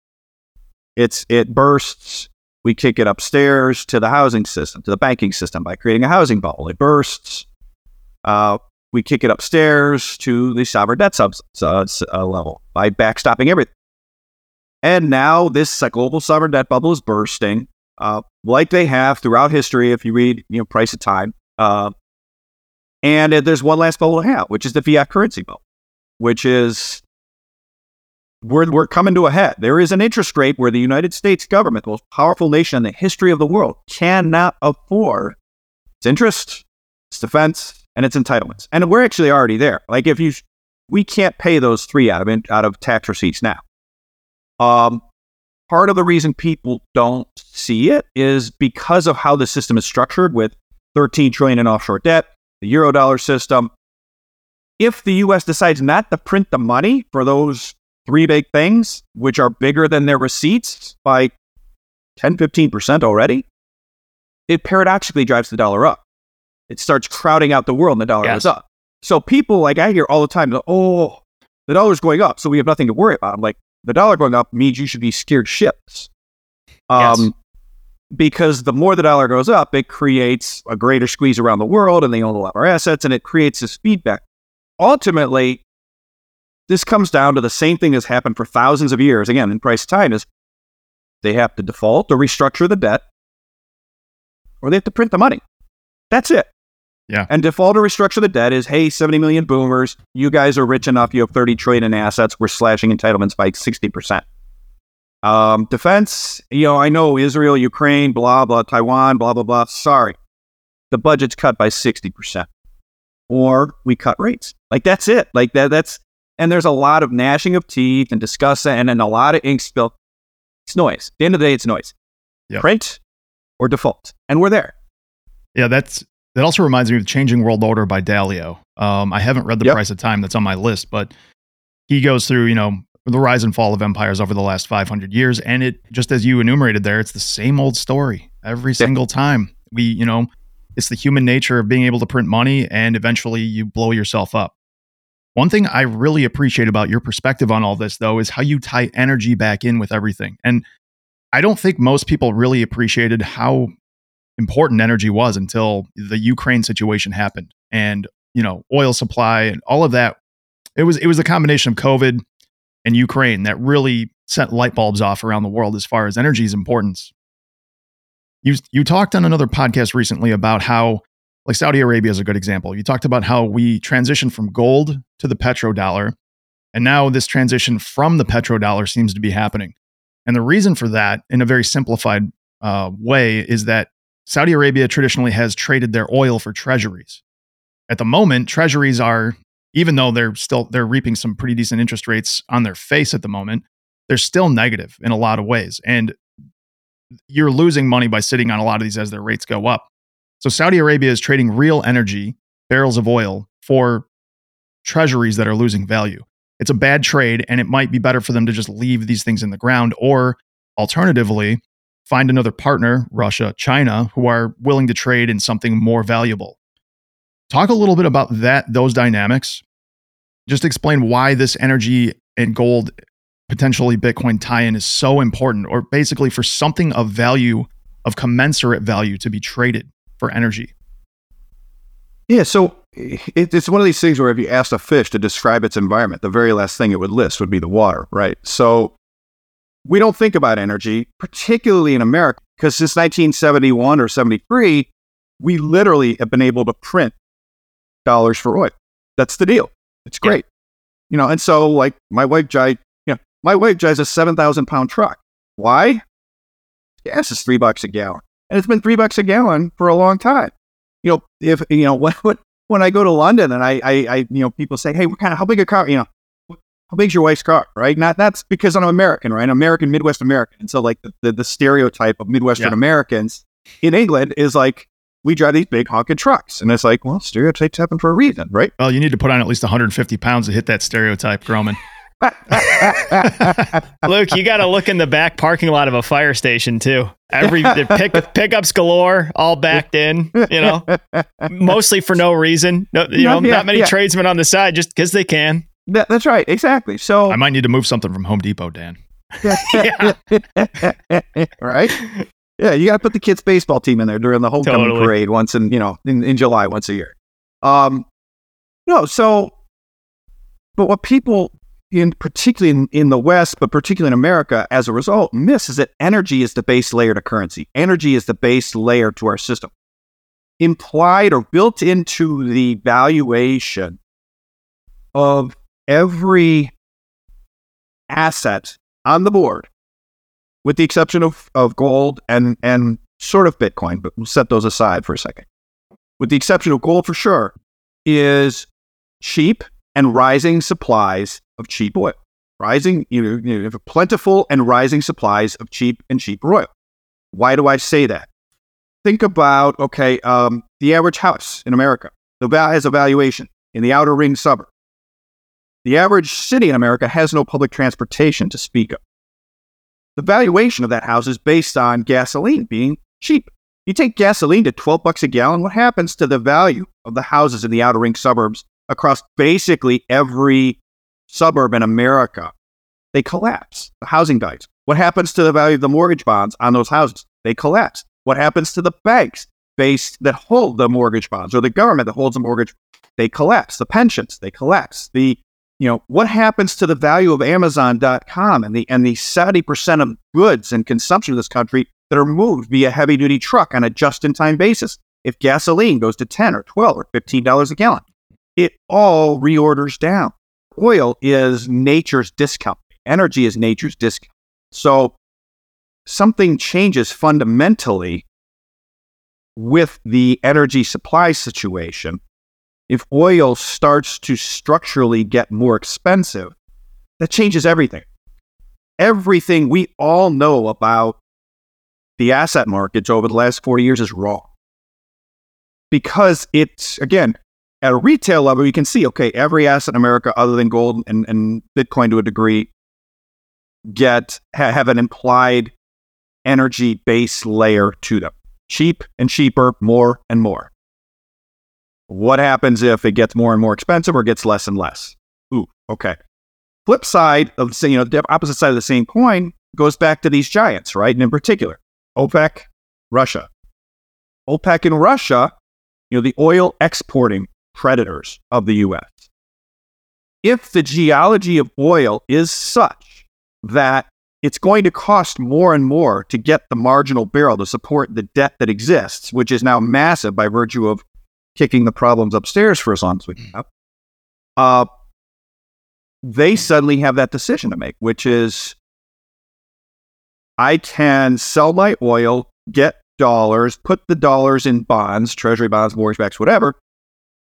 It's it bursts. We kick it upstairs to the housing system to the banking system by creating a housing bubble. It bursts. Uh, we kick it upstairs to the sovereign debt sub, uh, uh, level by backstopping everything and now this global sovereign debt bubble is bursting, uh, like they have throughout history. If you read, you know, Price of Time, uh, and there's one last bubble to have, which is the fiat currency bubble, which is we're, we're coming to a head. There is an interest rate where the United States government, the most powerful nation in the history of the world, cannot afford its interest, its defense, and its entitlements. And we're actually already there. Like if you, we can't pay those three out of out of tax receipts now. Um, part of the reason people don't see it is because of how the system is structured with 13 trillion in offshore debt, the eurodollar system. If the US decides not to print the money for those three big things, which are bigger than their receipts by 10, 15% already, it paradoxically drives the dollar up. It starts crowding out the world and the dollar Yes. goes up. So people like I hear all the time, oh, the dollar's going up, so we have nothing to worry about. I'm like, the dollar going up means you should be scared shitless. Yes. Um, because the more the dollar goes up, it creates a greater squeeze around the world and they own a lot more assets and it creates this feedback. Ultimately, this comes down to the same thing that's happened for thousands of years. Again, in price time is they have to default or restructure the debt or they have to print the money. That's it. Yeah. And default or restructure the debt is, hey, 70 million boomers, you guys are rich enough, you have 30 trillion in assets, we're slashing entitlements by 60%. Um, defense, you know, I know Israel, Ukraine, blah, blah, Taiwan, blah, blah, blah. Sorry. The budget's cut by 60%. Or we cut rates. Like that's it. Like that that's and there's a lot of gnashing of teeth and discussing and then a lot of ink spill. It's noise. At the end of the day, it's noise. Yep. Print or default. And we're there. Yeah, that's that also reminds me of Changing World Order by Dalio. Um, I haven't read The Yep. Price of Time that's on my list, but he goes through, you know, the rise and fall of empires over the last 500 years. And it, just as you enumerated there, it's the same old story every single time. We, you know, it's the human nature of being able to print money and eventually you blow yourself up. One thing I really appreciate about your perspective on all this, though, is how you tie energy back in with everything. And I don't think most people really appreciated how important energy was until the Ukraine situation happened. And you know oil supply and all of that it was it was a combination of covid and Ukraine that really sent light bulbs off around the world as far as energy's importance. You you talked on another podcast recently about how like Saudi Arabia is a good example. You talked about how we transitioned from gold to the petrodollar and now this transition from the petrodollar seems to be happening. And the reason for that in a very simplified uh, way is that Saudi Arabia traditionally has traded their oil for treasuries. At the moment, treasuries are, even though they're still they're reaping some pretty decent interest rates on their face at the moment, they're still negative in a lot of ways. And you're losing money by sitting on a lot of these as their rates go up. So Saudi Arabia is trading real energy, barrels of oil, for treasuries that are losing value. It's a bad trade, and it might be better for them to just leave these things in the ground, or alternatively, find another partner, Russia, China, who are willing to trade in something more valuable. Talk a little bit about that, those dynamics. Just explain why this energy and gold, potentially Bitcoin tie in is so important, or basically for something of value, of commensurate value to be traded for energy. Yeah, so it, it's one of these things where if you asked a fish to describe its environment, the very last thing it would list would be the water, right? So we don't think about energy, particularly in America, because since 1971 or 73, we literally have been able to print dollars for oil. That's the deal. It's Yeah. great. You know, and so like my wife drives, you know, my wife drives a 7,000 pound truck. Why? Gas is three bucks a gallon. And it's been three bucks a gallon for a long time. You know, if, you know, when, when, when I go to London and I, I, I, you know, people say, hey, what kind of, how big a car, you know, how big's your wife's car, right? Not that's because I'm American, right? American, Midwest American. And so like the, the, the stereotype of Midwestern Yeah. Americans in England is like, we drive these big honking trucks. And it's like, well, stereotypes happen for a reason, right? Well, you need to put on at least 150 pounds to hit that stereotype, Gromen. Luke, you got to look in the back parking lot of a fire station too. Every the pick, pickups galore, all backed in. You know, mostly for no reason. No, you know, Yeah, not many yeah. tradesmen on the side just because they can. That- that's right. Exactly. So, I might need to move something from Home Depot, Dan. Yeah. right? Yeah, you got to put the kids' baseball team in there during the homecoming Totally. parade once in you know in, in July once a year. Um, no, so, but what people in particularly in, in the West, but particularly in America, as a result, miss is that energy is the base layer to currency. Energy is the base layer to our system. Implied or built into the valuation of every asset on the board, with the exception of, of gold and, and sort of Bitcoin, but we'll set those aside for a second. With the exception of gold for sure, is cheap and rising supplies of cheap oil. Rising, you know, you have plentiful and rising supplies of cheap and cheap oil. Why do I say that? Think about, okay, um, the average house in America the val- has a valuation in the outer ring suburb. The average city in America has no public transportation to speak of. The valuation of that house is based on gasoline being cheap. You take gasoline to 12 bucks a gallon, what happens to the value of the houses in the outer ring suburbs across basically every suburb in America? They collapse. The housing values. What happens to the value of the mortgage bonds on those houses? They collapse. What happens to the banks based that hold the mortgage bonds or the government that holds the mortgage? They collapse. The pensions, they collapse. The you know, what happens to the value of Amazon.com and the and the 70% of goods and consumption of this country that are moved via heavy duty truck on a just in time basis? If gasoline goes to 10 or 12 or $15 a gallon, it all reorders down. Oil is nature's discount. Energy is nature's discount. So something changes fundamentally with the energy supply situation if oil starts to structurally get more expensive, that changes everything. Everything we all know about the asset markets over the last 40 years is wrong. Because it's, again, at a retail level, you can see, okay, every asset in America, other than gold and, and Bitcoin to a degree, get ha- have an implied energy base layer to them. Cheap and cheaper, more and more. What happens if it gets more and more expensive or gets less and less? Ooh, okay. Flip side of the you know the opposite side of the same coin goes back to these giants, right? And in particular, OPEC, Russia. OPEC and Russia, you know, the oil exporting predators of the US. If the geology of oil is such that it's going to cost more and more to get the marginal barrel to support the debt that exists, which is now massive by virtue of kicking the problems upstairs for as long as we have, uh, they suddenly have that decision to make, which is I can sell my oil, get dollars, put the dollars in bonds, treasury bonds, mortgage backs, whatever.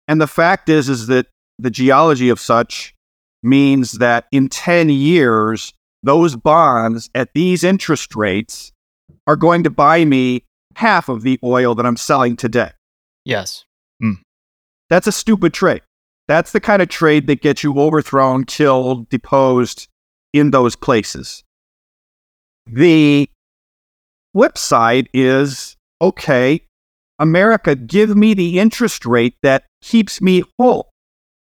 And the fact is, is that the geology of such means that in 10 years, those bonds at these interest rates are going to buy me half of the oil that I'm selling today. Yes. Hmm. That's a stupid trade. That's the kind of trade that gets you overthrown, killed, deposed in those places. The flip side is okay, America, give me the interest rate that keeps me whole.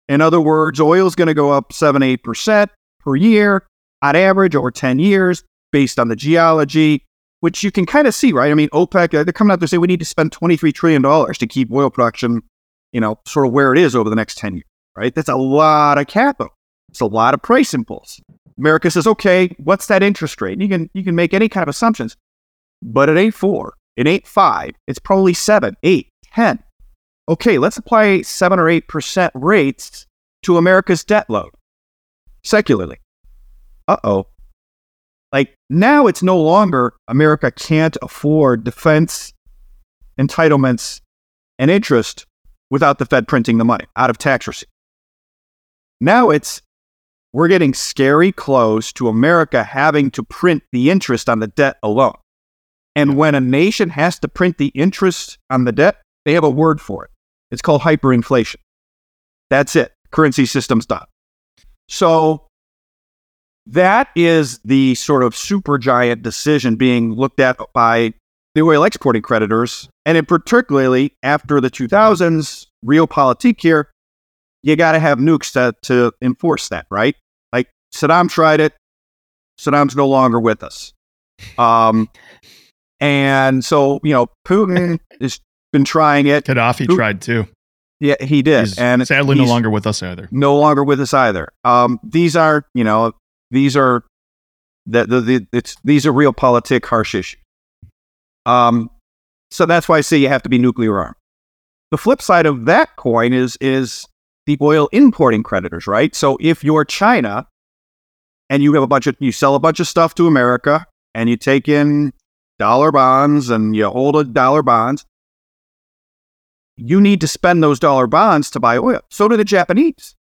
In other words, oil is going to go up 7 8% per year on average over 10 years based on the geology, which you can kind of see, right? I mean, OPEC, they're coming out there saying we need to spend $23 trillion to keep oil production you know, sort of where it is over the next 10 years, right? That's a lot of capital. It's a lot of price impulse. America says, okay, what's that interest rate? And you can you can make any kind of assumptions, but it ain't four, it ain't five, it's probably seven, eight, ten. Okay, let's apply seven or eight percent rates to America's debt load secularly. Uh oh. Now it's no longer America can't afford defense entitlements and interest without the Fed printing the money out of tax receipt. Now it's we're getting scary close to America having to print the interest on the debt alone. And when a nation has to print the interest on the debt, they have a word for it. It's called hyperinflation. That's it. Currency system's done. So that is the sort of supergiant decision being looked at by the oil exporting creditors. And in particularly after the 2000s, realpolitik here, you got to have nukes to, to enforce that, right? Like Saddam tried it. Saddam's no longer with us. Um, and so, you know, Putin has been trying it. Gaddafi Putin, tried too. Yeah, he did. He's and sadly no longer with us either. No longer with us either. Um, these are, you know, these are the, the, the it's these are realpolitik harsh issues. Um, so that's why I say you have to be nuclear armed. The flip side of that coin is is the oil importing creditors, right? So if you're China and you have a bunch of you sell a bunch of stuff to America, and you take in dollar bonds and you hold a dollar bonds. You need to spend those dollar bonds to buy oil. So do the Japanese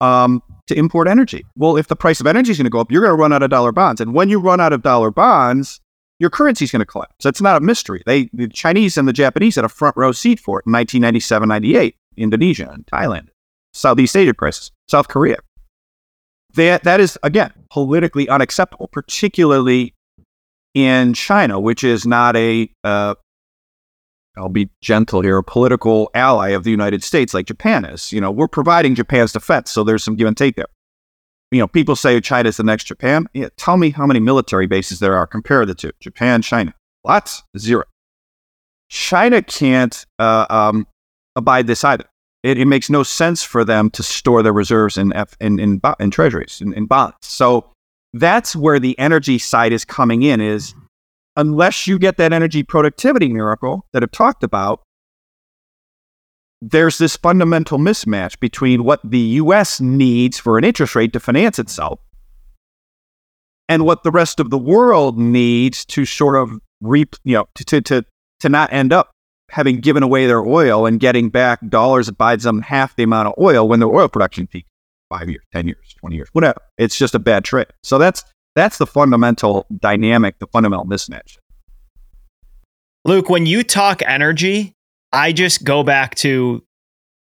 um, to import energy. Well, if the price of energy is going to go up, you're going to run out of dollar bonds, and when you run out of dollar bonds, your currency is going to collapse. It's not a mystery. They, the Chinese and the Japanese had a front row seat for it in 1997, 98, Indonesia and Thailand, Southeast Asia crisis, South Korea. That, that is, again, politically unacceptable, particularly in China, which is not a, uh, I'll be gentle here, a political ally of the United States like Japan is. You know, we're providing Japan's defense, so there's some give and take there. You know, people say China is the next Japan. Yeah, tell me how many military bases there are. Compare the two Japan, China. Lots? Zero. China can't uh, um, abide this either. It, it, makes no sense for them to store their reserves in, F, in, in, in treasuries, in, in bonds. So that's where the energy side is coming in is unless you get that energy productivity miracle that I've talked about, there's this fundamental mismatch between what the US needs for an interest rate to finance itself and what the rest of the world needs to sort of reap, you know, to, to, to not end up having given away their oil and getting back dollars that buys them half the amount of oil when their oil production peaks five years, 10 years, 20 years, whatever. It's just a bad trade. So that's that's the fundamental dynamic, the fundamental mismatch. Luke, when you talk energy, I just go back to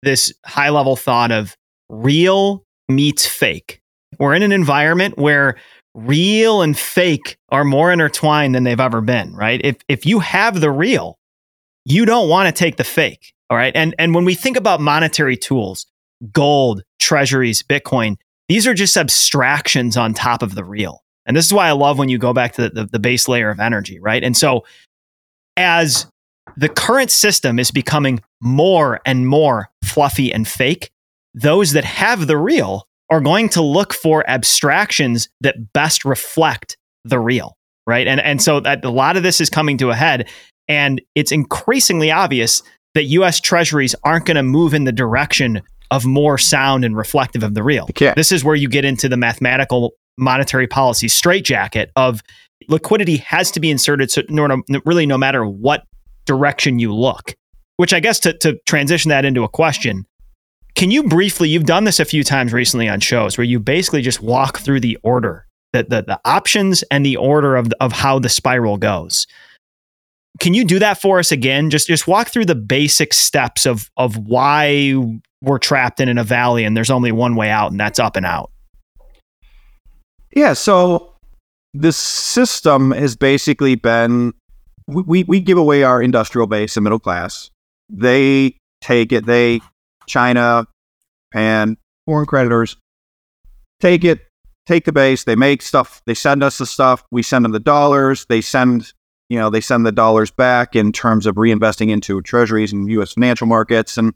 this high level thought of real meets fake. We're in an environment where real and fake are more intertwined than they've ever been, right? If if you have the real, you don't want to take the fake, all right? And and when we think about monetary tools, gold, treasuries, Bitcoin, these are just abstractions on top of the real. And this is why I love when you go back to the, the, the base layer of energy, right? And so as the current system is becoming more and more fluffy and fake, those that have the real are going to look for abstractions that best reflect the real, right? And and so that a lot of this is coming to a head and it's increasingly obvious that US treasuries aren't going to move in the direction of more sound and reflective of the real. This is where you get into the mathematical monetary policy straitjacket of liquidity has to be inserted so no, really no matter what direction you look. Which I guess to, to transition that into a question, can you briefly, you've done this a few times recently on shows where you basically just walk through the order, the, the, the options and the order of, of how the spiral goes. Can you do that for us again? Just just walk through the basic steps of of why we're trapped in, in a valley and there's only one way out and that's up and out. Yeah, so the system has basically been we, we give away our industrial base and middle class. They take it, they, China, Japan, foreign creditors, take it, take the base, they make stuff, they send us the stuff, we send them the dollars, they send, you know, they send the dollars back in terms of reinvesting into treasuries and US financial markets. And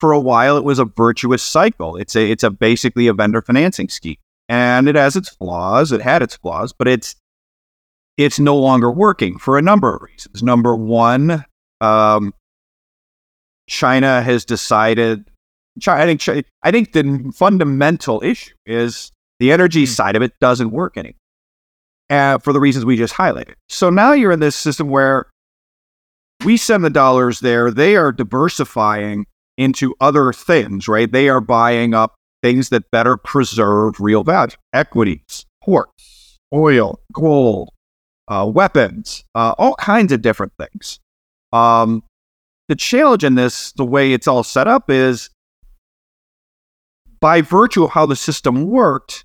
for a while it was a virtuous cycle. It's a it's a basically a vendor financing scheme and it has its flaws. It had its flaws, but it's it's no longer working for a number of reasons. Number one, um, China has decided. China, I think I think the fundamental issue is the energy hmm. side of it doesn't work anymore, uh, for the reasons we just highlighted. So now you're in this system where we send the dollars there; they are diversifying into other things, right? They are buying up things that better preserve real value equities, ports, oil, gold, uh, weapons, uh, all kinds of different things. Um, the challenge in this, the way it's all set up, is by virtue of how the system worked,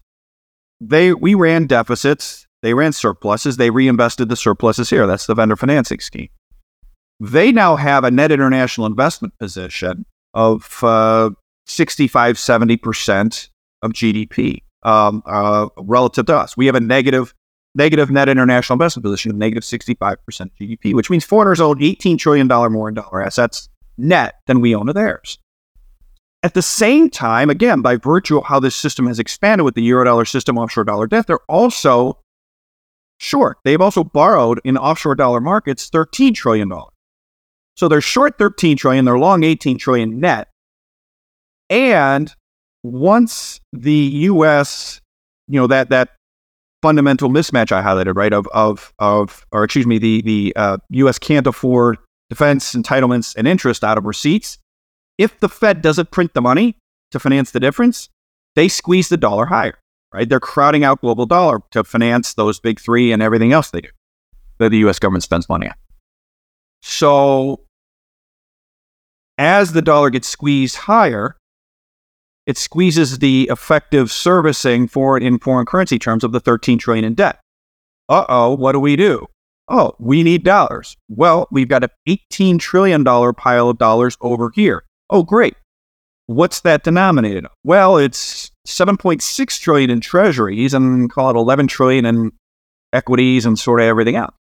they we ran deficits, they ran surpluses, they reinvested the surpluses here. That's the vendor financing scheme. They now have a net international investment position of uh, 65, 70% of GDP um, uh, relative to us. We have a negative negative net international investment position of negative 65% GDP, which means foreigners own $18 trillion more in dollar assets net than we own of theirs. At the same time, again, by virtue of how this system has expanded with the Eurodollar system, offshore dollar debt, they're also short. They've also borrowed in offshore dollar markets $13 trillion. So they're short 13 trillion, they're long 18 trillion net. And once the US, you know, that that fundamental mismatch I highlighted, right? Of of of, or excuse me, the the uh, U.S. can't afford defense entitlements and interest out of receipts. If the Fed doesn't print the money to finance the difference, they squeeze the dollar higher, right? They're crowding out global dollar to finance those big three and everything else they do that the U.S. government spends money on. So as the dollar gets squeezed higher, it squeezes the effective servicing for it in foreign currency terms of the 13 trillion in debt. Uh oh, what do we do? Oh, we need dollars. Well, we've got an 18 trillion dollar pile of dollars over here. Oh, great. What's that denominated? Well, it's 7.6 trillion in treasuries and call it 11 trillion in equities and sort of everything else.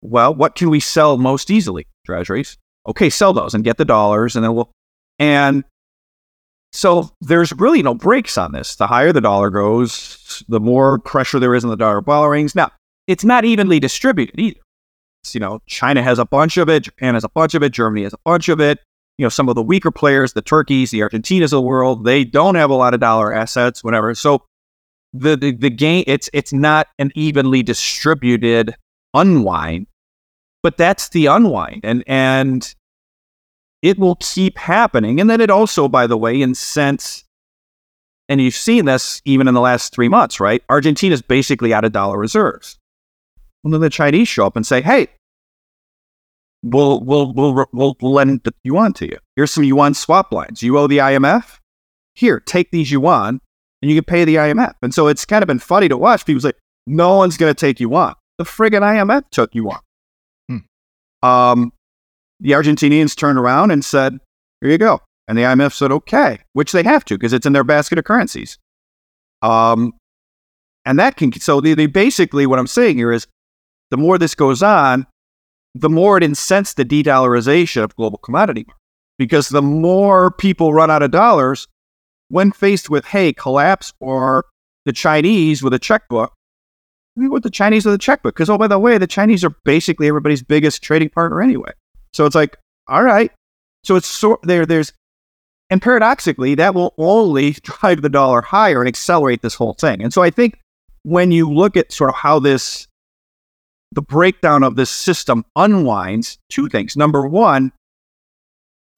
Well, what can we sell most easily? Treasuries. Okay, sell those and get the dollars, and then we'll. And so there's really no brakes on this. The higher the dollar goes, the more pressure there is on the dollar borrowings. Now, it's not evenly distributed either. It's, you know, China has a bunch of it, Japan has a bunch of it, Germany has a bunch of it. You know, some of the weaker players, the Turkeys, the Argentinas of the world, they don't have a lot of dollar assets, whatever. So the the, the game, it's it's not an evenly distributed unwind, but that's the unwind, and and it will keep happening. And then it also, by the way, incents, and you've seen this even in the last three months, right? Argentina's basically out of dollar reserves. And then the Chinese show up and say, hey, we'll, we'll, we'll, we'll lend the yuan to you. Here's some yuan swap lines. You owe the IMF? Here, take these yuan and you can pay the IMF. And so it's kind of been funny to watch. People say, no one's going to take yuan. The friggin' IMF took yuan. Hmm. Um, the Argentinians turned around and said, Here you go. And the IMF said, Okay, which they have to because it's in their basket of currencies. Um, and that can, so they, they basically, what I'm saying here is the more this goes on, the more it incents the de dollarization of global commodity because the more people run out of dollars when faced with, hey, collapse or the Chinese with a checkbook, with the Chinese with a checkbook. Because, oh, by the way, the Chinese are basically everybody's biggest trading partner anyway. So it's like, all right. So it's sort there. There's, and paradoxically, that will only drive the dollar higher and accelerate this whole thing. And so I think when you look at sort of how this, the breakdown of this system unwinds, two things. Number one,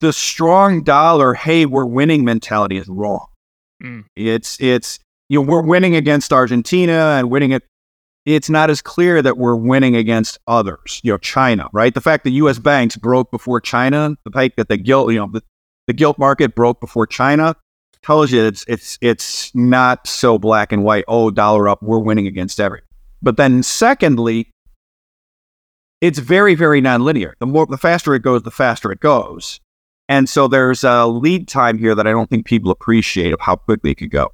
the strong dollar, hey, we're winning mentality is wrong. Mm. It's it's you know we're winning against Argentina and winning it it's not as clear that we're winning against others, you know, China, right? The fact that U.S. banks broke before China, the fact that the gilt, you know, the, the gilt market broke before China tells you it's it's it's not so black and white. Oh, dollar up, we're winning against every. But then, secondly, it's very very nonlinear. The more the faster it goes, the faster it goes, and so there's a lead time here that I don't think people appreciate of how quickly it could go.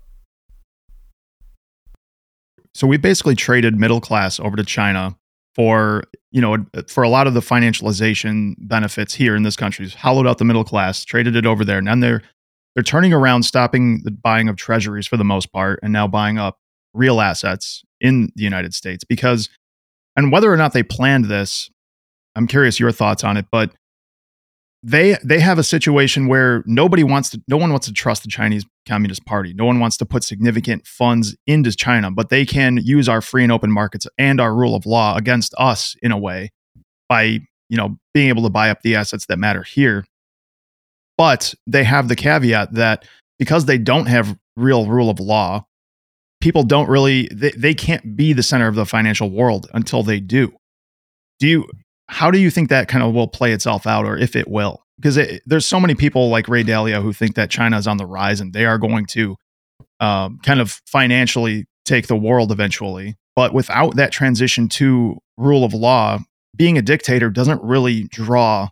So we basically traded middle class over to China for you know for a lot of the financialization benefits here in this country. Hollowed out the middle class, traded it over there, and then they're they're turning around, stopping the buying of treasuries for the most part, and now buying up real assets in the United States because, and whether or not they planned this, I'm curious your thoughts on it, but they they have a situation where nobody wants to no one wants to trust the Chinese Communist Party. No one wants to put significant funds into China, but they can use our free and open markets and our rule of law against us in a way by, you know, being able to buy up the assets that matter here. But they have the caveat that because they don't have real rule of law, people don't really they, they can't be the center of the financial world until they do. Do you how do you think that kind of will play itself out, or if it will? Because it, there's so many people like Ray Dalio who think that China is on the rise and they are going to um, kind of financially take the world eventually. But without that transition to rule of law, being a dictator doesn't really draw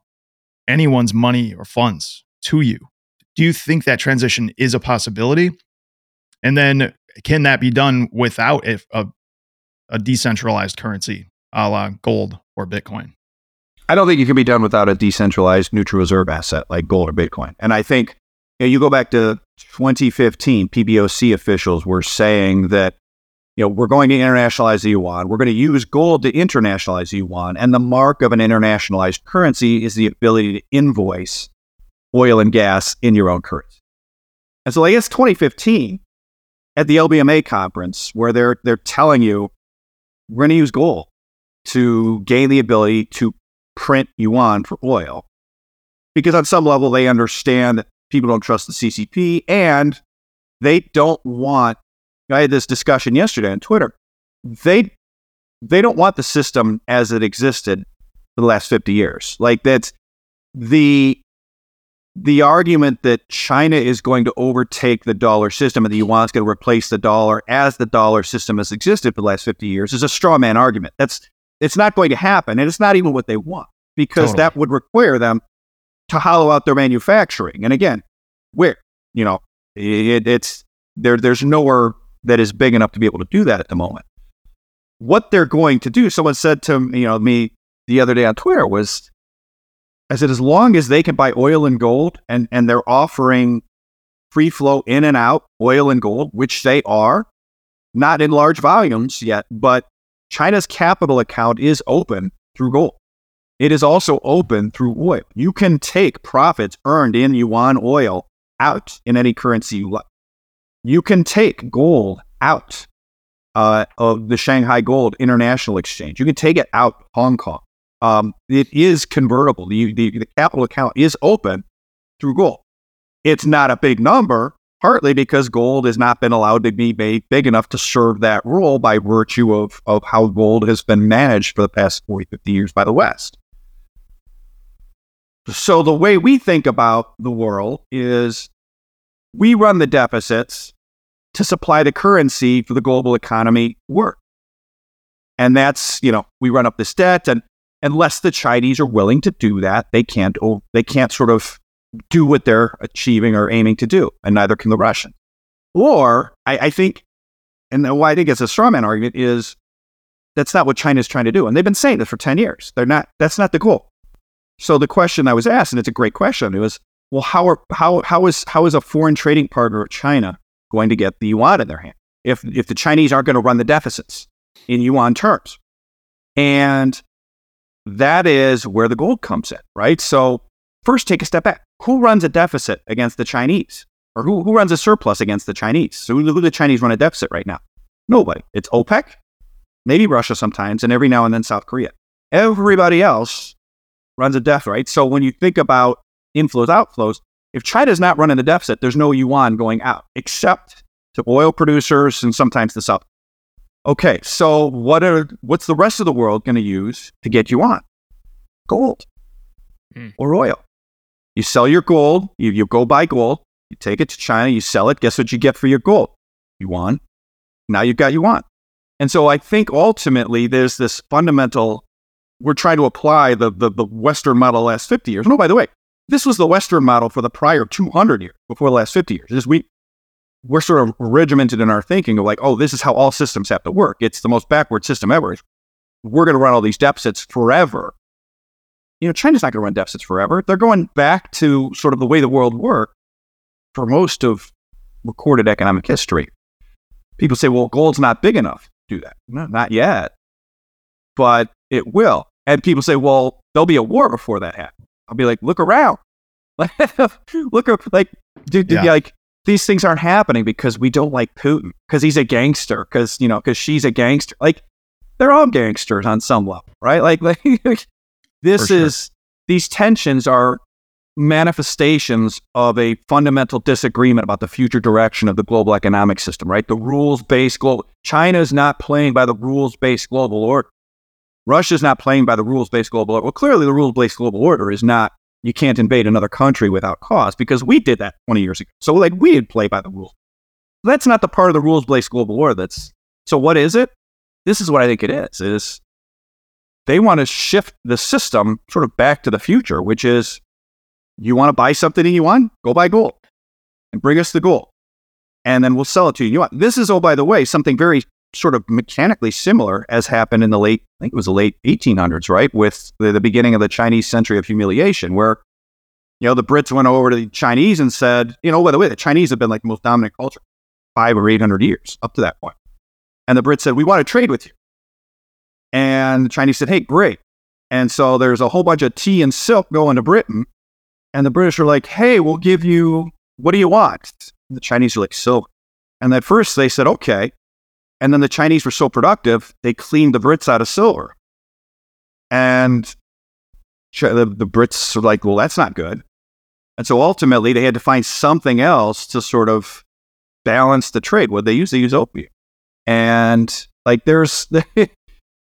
anyone's money or funds to you. Do you think that transition is a possibility? And then can that be done without a, a, a decentralized currency a la gold or Bitcoin? I don't think it can be done without a decentralized neutral reserve asset like gold or Bitcoin. And I think you, know, you go back to 2015, PBOC officials were saying that you know we're going to internationalize the yuan. We're going to use gold to internationalize yuan, and the mark of an internationalized currency is the ability to invoice oil and gas in your own currency. And so, I guess 2015, at the LBMA conference where they're they're telling you we're going to use gold to gain the ability to print yuan for oil. Because on some level, they understand that people don't trust the CCP and they don't want. I had this discussion yesterday on Twitter. They they don't want the system as it existed for the last 50 years. Like that's the the argument that China is going to overtake the dollar system and the yuan is going to replace the dollar as the dollar system has existed for the last 50 years is a straw man argument. That's it's not going to happen, and it's not even what they want because Totally. that would require them to hollow out their manufacturing. And again, where you know it, it's there. There's nowhere that is big enough to be able to do that at the moment. What they're going to do, someone said to you know me the other day on Twitter was, I said as long as they can buy oil and gold, and and they're offering free flow in and out oil and gold, which they are, not in large volumes yet, but China's capital account is open through gold. It is also open through oil. You can take profits earned in yuan oil out in any currency you like. You can take gold out uh, of the Shanghai Gold International Exchange. You can take it out Hong Kong. Um, it is convertible. The, the, the capital account is open through gold. It's not a big number, partly because gold has not been allowed to be made big enough to serve that role by virtue of, of how gold has been managed for the past 40, 50 years by the West. So the way we think about the world is we run the deficits to supply the currency for the global economy work. And that's, you know, we run up this debt and unless the Chinese are willing to do that, they can't they can't sort of do what they're achieving or aiming to do, and neither can the Russians. Or I, I think, and why I think it's a straw man argument is that's not what China's trying to do, and they've been saying this for ten years. They're not. That's not the goal. So the question I was asked, and it's a great question, it was, well, how are how how is how is a foreign trading partner of China going to get the yuan in their hand if if the Chinese aren't going to run the deficits in yuan terms? And that is where the gold comes in, right? So first take a step back. Who runs a deficit against the Chinese? Or who, who runs a surplus against the Chinese? So who do the Chinese run a deficit right now? Nobody. It's OPEC, maybe Russia sometimes, and every now and then South Korea. Everybody else runs a deficit, right? So when you think about inflows, outflows, if China's not running a deficit, there's no yuan going out, except to oil producers and sometimes the South. Okay, so what are what's the rest of the world going to use to get yuan? Gold Hmm. or oil. You sell your gold, you, you go buy gold, you take it to China, you sell it. Guess what you get for your gold? Yuan. Now you've got yuan. And so I think ultimately there's this fundamental, we're trying to apply the, the, the Western model last 50 years. No, by the way, this was the Western model for the prior 200 years, before the last 50 years. Is we, we're sort of regimented in our thinking of like, oh, this is how all systems have to work. It's the most backward system ever. We're going to run all these deficits forever. You know, China's not going to run deficits forever. They're going back to sort of the way the world worked for most of recorded economic history. People say, well, gold's not big enough to do that. No, not yet, but it will. And people say, well, there'll be a war before that happens. I'll be like, look around. look, like, dude, Yeah. like, these things aren't happening because we don't like Putin, because he's a gangster, because, you know, because Xi's a gangster. Like, they're all gangsters on some level, right? Like, like this sure. is, these tensions are manifestations of a fundamental disagreement about the future direction of the global economic system, right? The rules based global. China is not playing by the rules based global order. Russia's not playing by the rules based global order. Well, clearly, the rules based global order is not you can't invade another country without cause because we did that 20 years ago. So, like, we did play by the rules. That's not the part of the rules based global order that's. So, what is it? This is what I think it is. Is they want to shift the system sort of back to the future, which is you want to buy something in yuan, go buy gold and bring us the gold. And then we'll sell it to you in yuan. This is, oh, by the way, something very sort of mechanically similar as happened in the late, I think it was the late 1800s, right? With the, the beginning of the Chinese century of humiliation, where, you know, the Brits went over to the Chinese and said, you know, by the way, the Chinese have been like the most dominant culture five or 800 years up to that point. And the Brits said, we want to trade with you. And the Chinese said, hey, great. And so there's a whole bunch of tea and silk going to Britain. And the British are like, hey, we'll give you, what do you want? The Chinese are like, silk. And at first they said, okay. And then the Chinese were so productive, they cleaned the Brits out of silver. And the, the Brits were like, well, that's not good. And so ultimately they had to find something else to sort of balance the trade. What they use, they use opium. And like there's,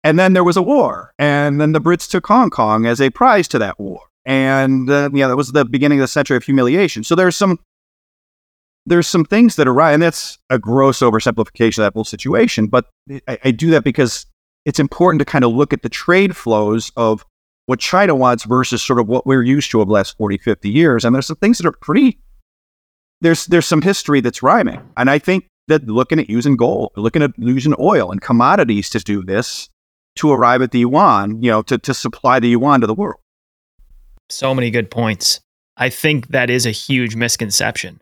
and then there was a war. And then the Brits took Hong Kong as a prize to that war. And uh, yeah, that was the beginning of the century of humiliation. So there's some there's some things that are right, and that's a gross oversimplification of that whole situation. But I, I do that because it's important to kind of look at the trade flows of what China wants versus sort of what we're used to over the last 40, 50 years. And there's some things that are pretty, there's, there's some history that's rhyming. And I think that looking at using gold, looking at using oil and commodities to do this to arrive at the yuan, you know, to, to supply the yuan to the world. So many good points. I think that is a huge misconception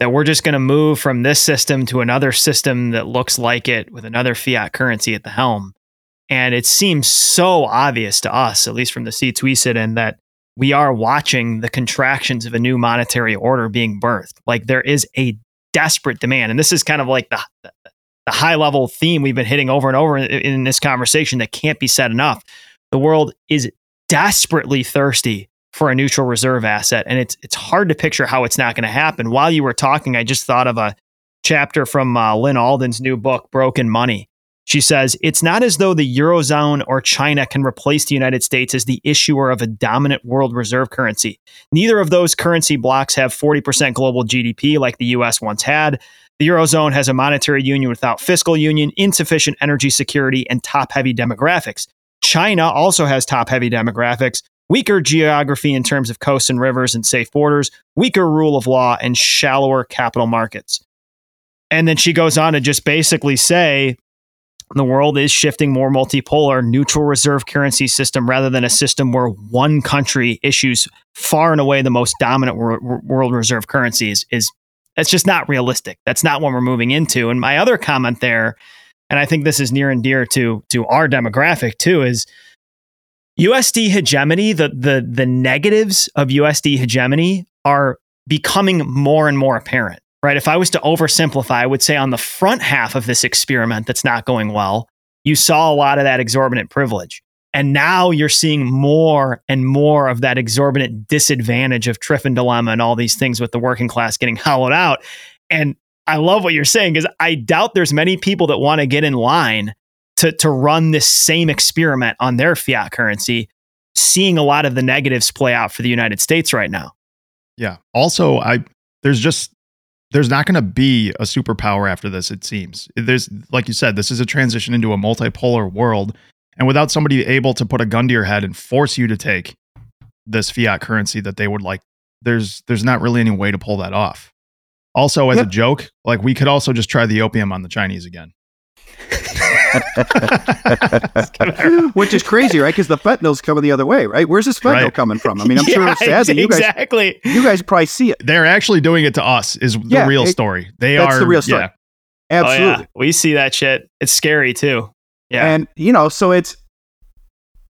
that we're just going to move from this system to another system that looks like it with another fiat currency at the helm. And it seems so obvious to us, at least from the seats we sit in, that we are watching the contractions of a new monetary order being birthed. Like there is a desperate demand. And this is kind of like the, the high level theme we've been hitting over and over in, in this conversation that can't be said enough. The world is desperately thirsty for a neutral reserve asset. And it's it's hard to picture how it's not going to happen. While you were talking, I just thought of a chapter from uh, Lyn Alden's new book, Broken Money. She says, It's not as though the Eurozone or China can replace the United States as the issuer of a dominant world reserve currency. Neither of those currency blocks have 40% global GDP like the US once had. The Eurozone has a monetary union without fiscal union, insufficient energy security, and top heavy demographics. China also has top heavy demographics, weaker geography in terms of coasts and rivers and safe borders, weaker rule of law, and shallower capital markets. And then she goes on to just basically say the world is shifting more multipolar, neutral reserve currency system rather than a system where one country issues far and away the most dominant world reserve currencies is that's just not realistic. That's not what we're moving into. And my other comment there, and I think this is near and dear to to our demographic too, is USD hegemony, the the the negatives of USD hegemony are becoming more and more apparent. Right? If I was to oversimplify, I would say on the front half of this experiment that's not going well, you saw a lot of that exorbitant privilege. And now you're seeing more and more of that exorbitant disadvantage of Triffin dilemma and all these things with the working class getting hollowed out. And I love what you're saying because I doubt there's many people that want to get in line to to run this same experiment on their fiat currency, seeing a lot of the negatives play out for the United States right now. Yeah. Also, I there's just there's not going to be a superpower after this. It seems there's like you said, this is a transition into a multipolar world, and without somebody able to put a gun to your head and force you to take this fiat currency that they would like, there's there's not really any way to pull that off. Also, as yep. a joke, like we could also just try the opium on the Chinese again. Which is crazy, right? Because the fentanyl's coming the other way, right? Where's this fentanyl right. coming from? I mean, I'm yeah, sure it's sad that you guys exactly. you guys probably see it. They're actually doing it to us. Is the yeah, real it, story? They that's are the real story. Yeah. Absolutely, oh, yeah. we see that shit. It's scary too. Yeah, and you know, so it's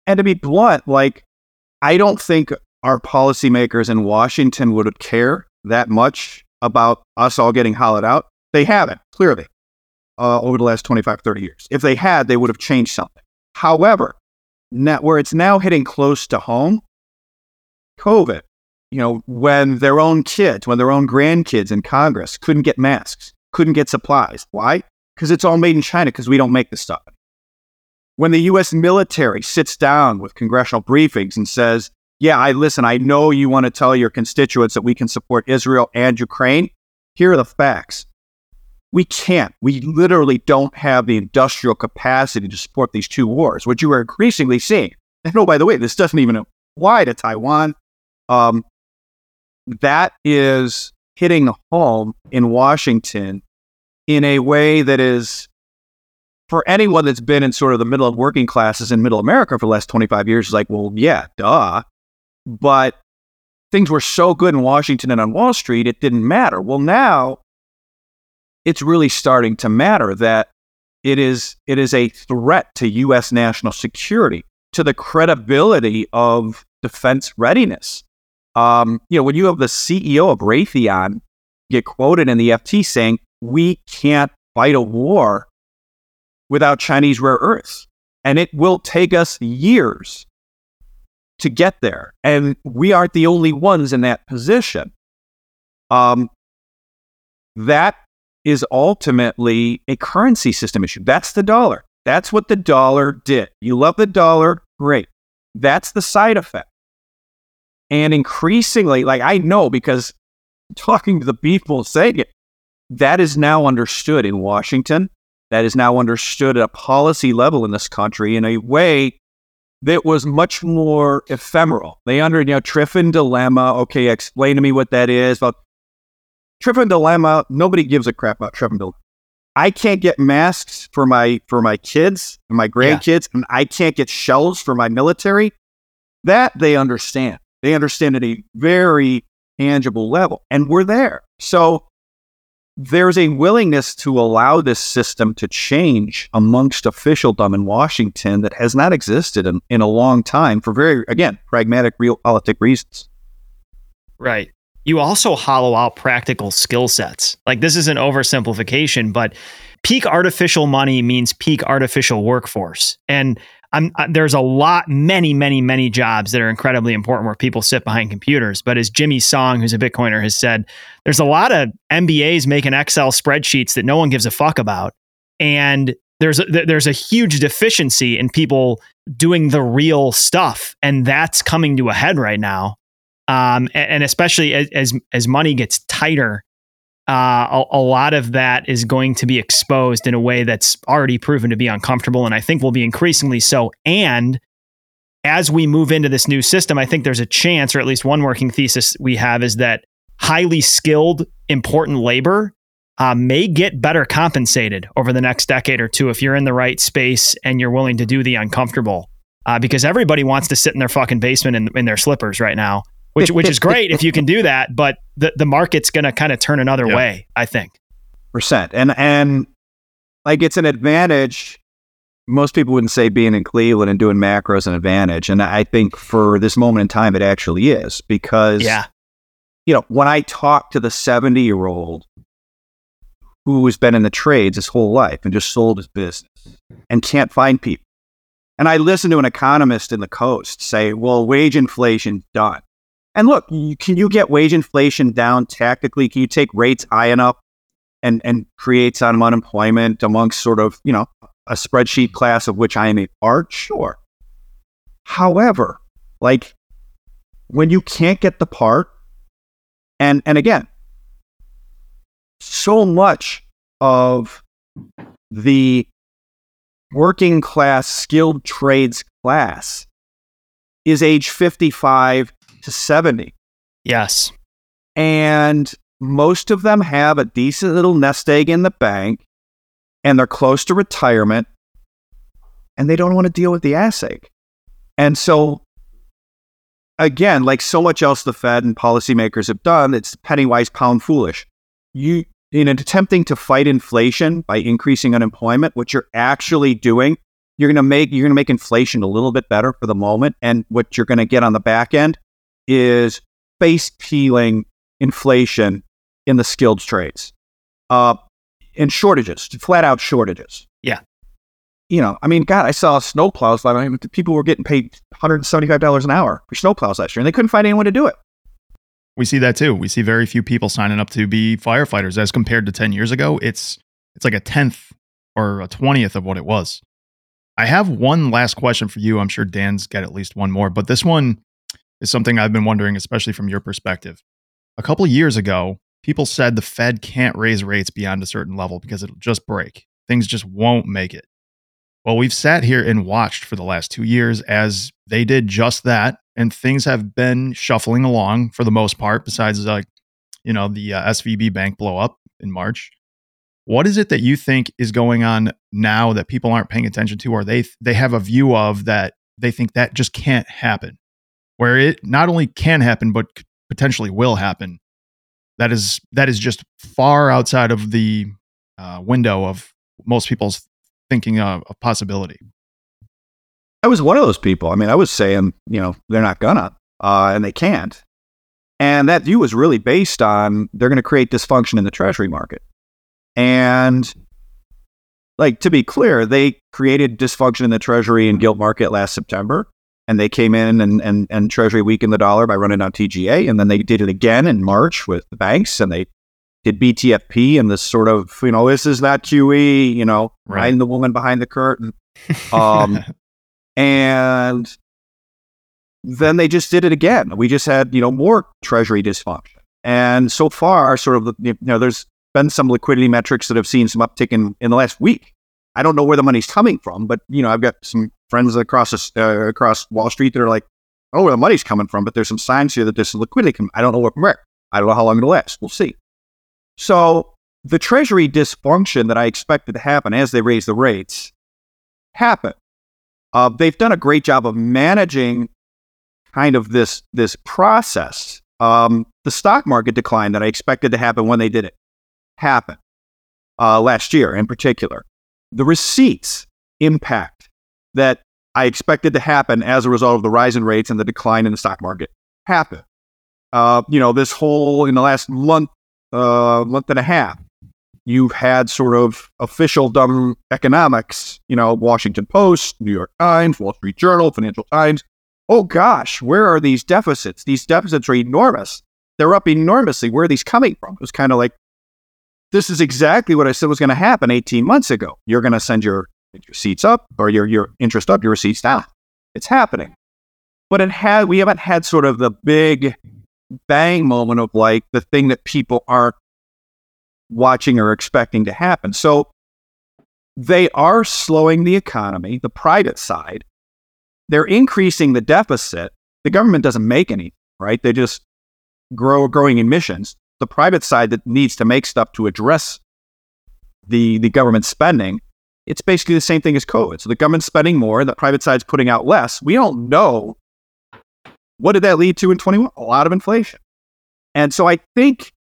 and to be blunt, like I don't think our policymakers in Washington would care that much about us all getting hollowed out. They haven't clearly uh, over the last 25, 30 years. If they had, they would have changed something. However, now, where it's now hitting close to home, COVID, you know, when their own kids, when their own grandkids in Congress couldn't get masks, couldn't get supplies. Why? Because it's all made in China because we don't make the stuff. When the US military sits down with congressional briefings and says, yeah, I listen, I know you want to tell your constituents that we can support Israel and Ukraine. Here are the facts. We can't. We literally don't have the industrial capacity to support these two wars, which you are increasingly seeing. And oh, by the way, this doesn't even apply to Taiwan. Um, that is hitting home in Washington in a way that is, for anyone that's been in sort of the middle of working classes in middle America for the last 25 years, is like, well, yeah, duh. But things were so good in Washington and on Wall Street, it didn't matter. Well, now it's really starting to matter that it is it is a threat to U.S. national security, to the credibility of defense readiness. Um, you know, when you have the CEO of Raytheon get quoted in the FT saying we can't fight a war without Chinese rare earths. And it will take us years to get there. And we aren't the only ones in that position. Um, that is ultimately a currency system issue. That's the dollar. That's what the dollar did. You love the dollar, great. That's the side effect. And increasingly, like I know because talking to the people saying it, that is now understood in Washington. That is now understood at a policy level in this country in a way that was much more ephemeral. They under, you know, Triffin dilemma. Okay, explain to me what that is. But Triffin dilemma, nobody gives a crap about Triffin dilemma. I can't get masks for my for my kids and my grandkids, yeah. and I can't get shells for my military. That they understand. They understand at a very tangible level, and we're there. So there's a willingness to allow this system to change amongst officialdom in Washington that has not existed in, in a long time for very, again, pragmatic, realpolitik reasons. Right. You also hollow out practical skill sets. Like this is an oversimplification, but peak artificial money means peak artificial workforce. And I'm, I, there's a lot, many, many, many jobs that are incredibly important where people sit behind computers. But as Jimmy Song, who's a Bitcoiner, has said, there's a lot of MBAs making Excel spreadsheets that no one gives a fuck about, and there's a, there's a huge deficiency in people doing the real stuff, and that's coming to a head right now. Um, and, and especially as, as as money gets tighter, uh, a, a, lot of that is going to be exposed in a way that's already proven to be uncomfortable, and I think will be increasingly so. And as we move into this new system, I think there's a chance, or at least one working thesis we have, is that highly skilled, important labor uh, may get better compensated over the next decade or two if you're in the right space and you're willing to do the uncomfortable. Uh, because everybody wants to sit in their fucking basement in, in their slippers right now which which is great if you can do that. But the the market's going to kind of turn another yeah. way, I think. Percent and and like it's an advantage. Most people wouldn't say being in Cleveland and doing macros an advantage, and I think for this moment in time, it actually is because yeah, you know, when I talk to the seventy year old who has been in the trades his whole life and just sold his business and can't find people. And I listen to an economist in the coast say, well, wage inflation done. And look, can you get wage inflation down tactically? Can you take rates high enough and, and create some unemployment amongst sort of, you know, a spreadsheet class of which I am a part? Sure. However, like when you can't get the part, and and again, so much of the working class skilled trades class is age 55 to 70. Yes. And most of them have a decent little nest egg in the bank and they're close to retirement and they don't want to deal with the ass ache. And so, again, like so much else the Fed and policymakers have done, it's penny wise, pound foolish. You, in attempting to fight inflation by increasing unemployment, what you're actually doing, you're going to make you're going to make inflation a little bit better for the moment, and what you're going to get on the back end is face peeling inflation in the skilled trades uh, and shortages, flat out shortages. Yeah. You know, I mean, God, I saw snowplows. I mean, people were getting paid $175 an hour for snowplows last year, and they couldn't find anyone to do it. We see that too. We see very few people signing up to be firefighters as compared to 10 years ago. It's it's like a tenth or a twentieth of what it was. I have one last question for you. I'm sure Dan's got at least one more, but this one is something I've been wondering, especially from your perspective. A couple years ago, people said the Fed can't raise rates beyond a certain level because it'll just break. Things just won't make it. Well, we've sat here and watched for the last two years as they did just that, and things have been shuffling along for the most part, besides like, you know, the uh, SVB bank blow up in March. What is it that you think is going on now that people aren't paying attention to, or they they have a view of that they think that just can't happen? Where it not only can happen but potentially will happen. That is that is just far outside of the uh, window of most people's thinking of, of possibility. I was one of those people. I mean i was saying you know they're not gonna uh, and they can't. And that view was really based on they're going to create dysfunction in the treasury market. And like to be clear, they created dysfunction in the treasury and gilt market last September. And they came in and, and, and Treasury weakened the dollar by running down TGA. And then they did it again in March with the banks and they did BTFP and this sort of, you know, this is not QE, you know, Right. right. the woman behind the curtain. Um, and then they just did it again. We just had, you know, more treasury dysfunction. And so far, sort of, the- you know, there's been some liquidity metrics that have seen some uptick in, in the last week. I don't know where the money's coming from, but, you know, I've got some friends across, uh, across Wall Street that are like, oh, where the money's coming from, but there's some signs here that there's some liquidity coming. I don't know where from where. I don't know how long it'll last. We'll see. So the treasury dysfunction that I expected to happen as they raise the rates happened. Uh, they've done a great job of managing kind of this this process. Um, the stock market decline that I expected to happen when they did it happened uh, last year, in particular. The receipts impact that I expected to happen as a result of the rise in rates and the decline in the stock market happened. Uh, you know, this whole in the last month, uh, month and a half, you've had sort of official dumb economics, you know, Washington Post, New York Times, Wall Street Journal, Financial Times. Oh gosh, where are these deficits? These deficits are enormous. They're up enormously. Where are these coming from? It was kind of like, this is exactly what I said was going to happen 18 months ago. You're going to send your, your receipts up or your, your interest up, your receipts down. It's happening. But it had, we haven't had sort of the big bang moment of like the thing that people aren't watching or expecting to happen. So they are slowing the economy, the private side. They're increasing the deficit. The government doesn't make any, right? They just grow growing emissions. The private side that needs to make stuff to address the the government spending, it's basically the same thing as COVID. So the government's spending more, the private side's putting out less. We don't know what did that lead to in 21? A lot of inflation. And so I think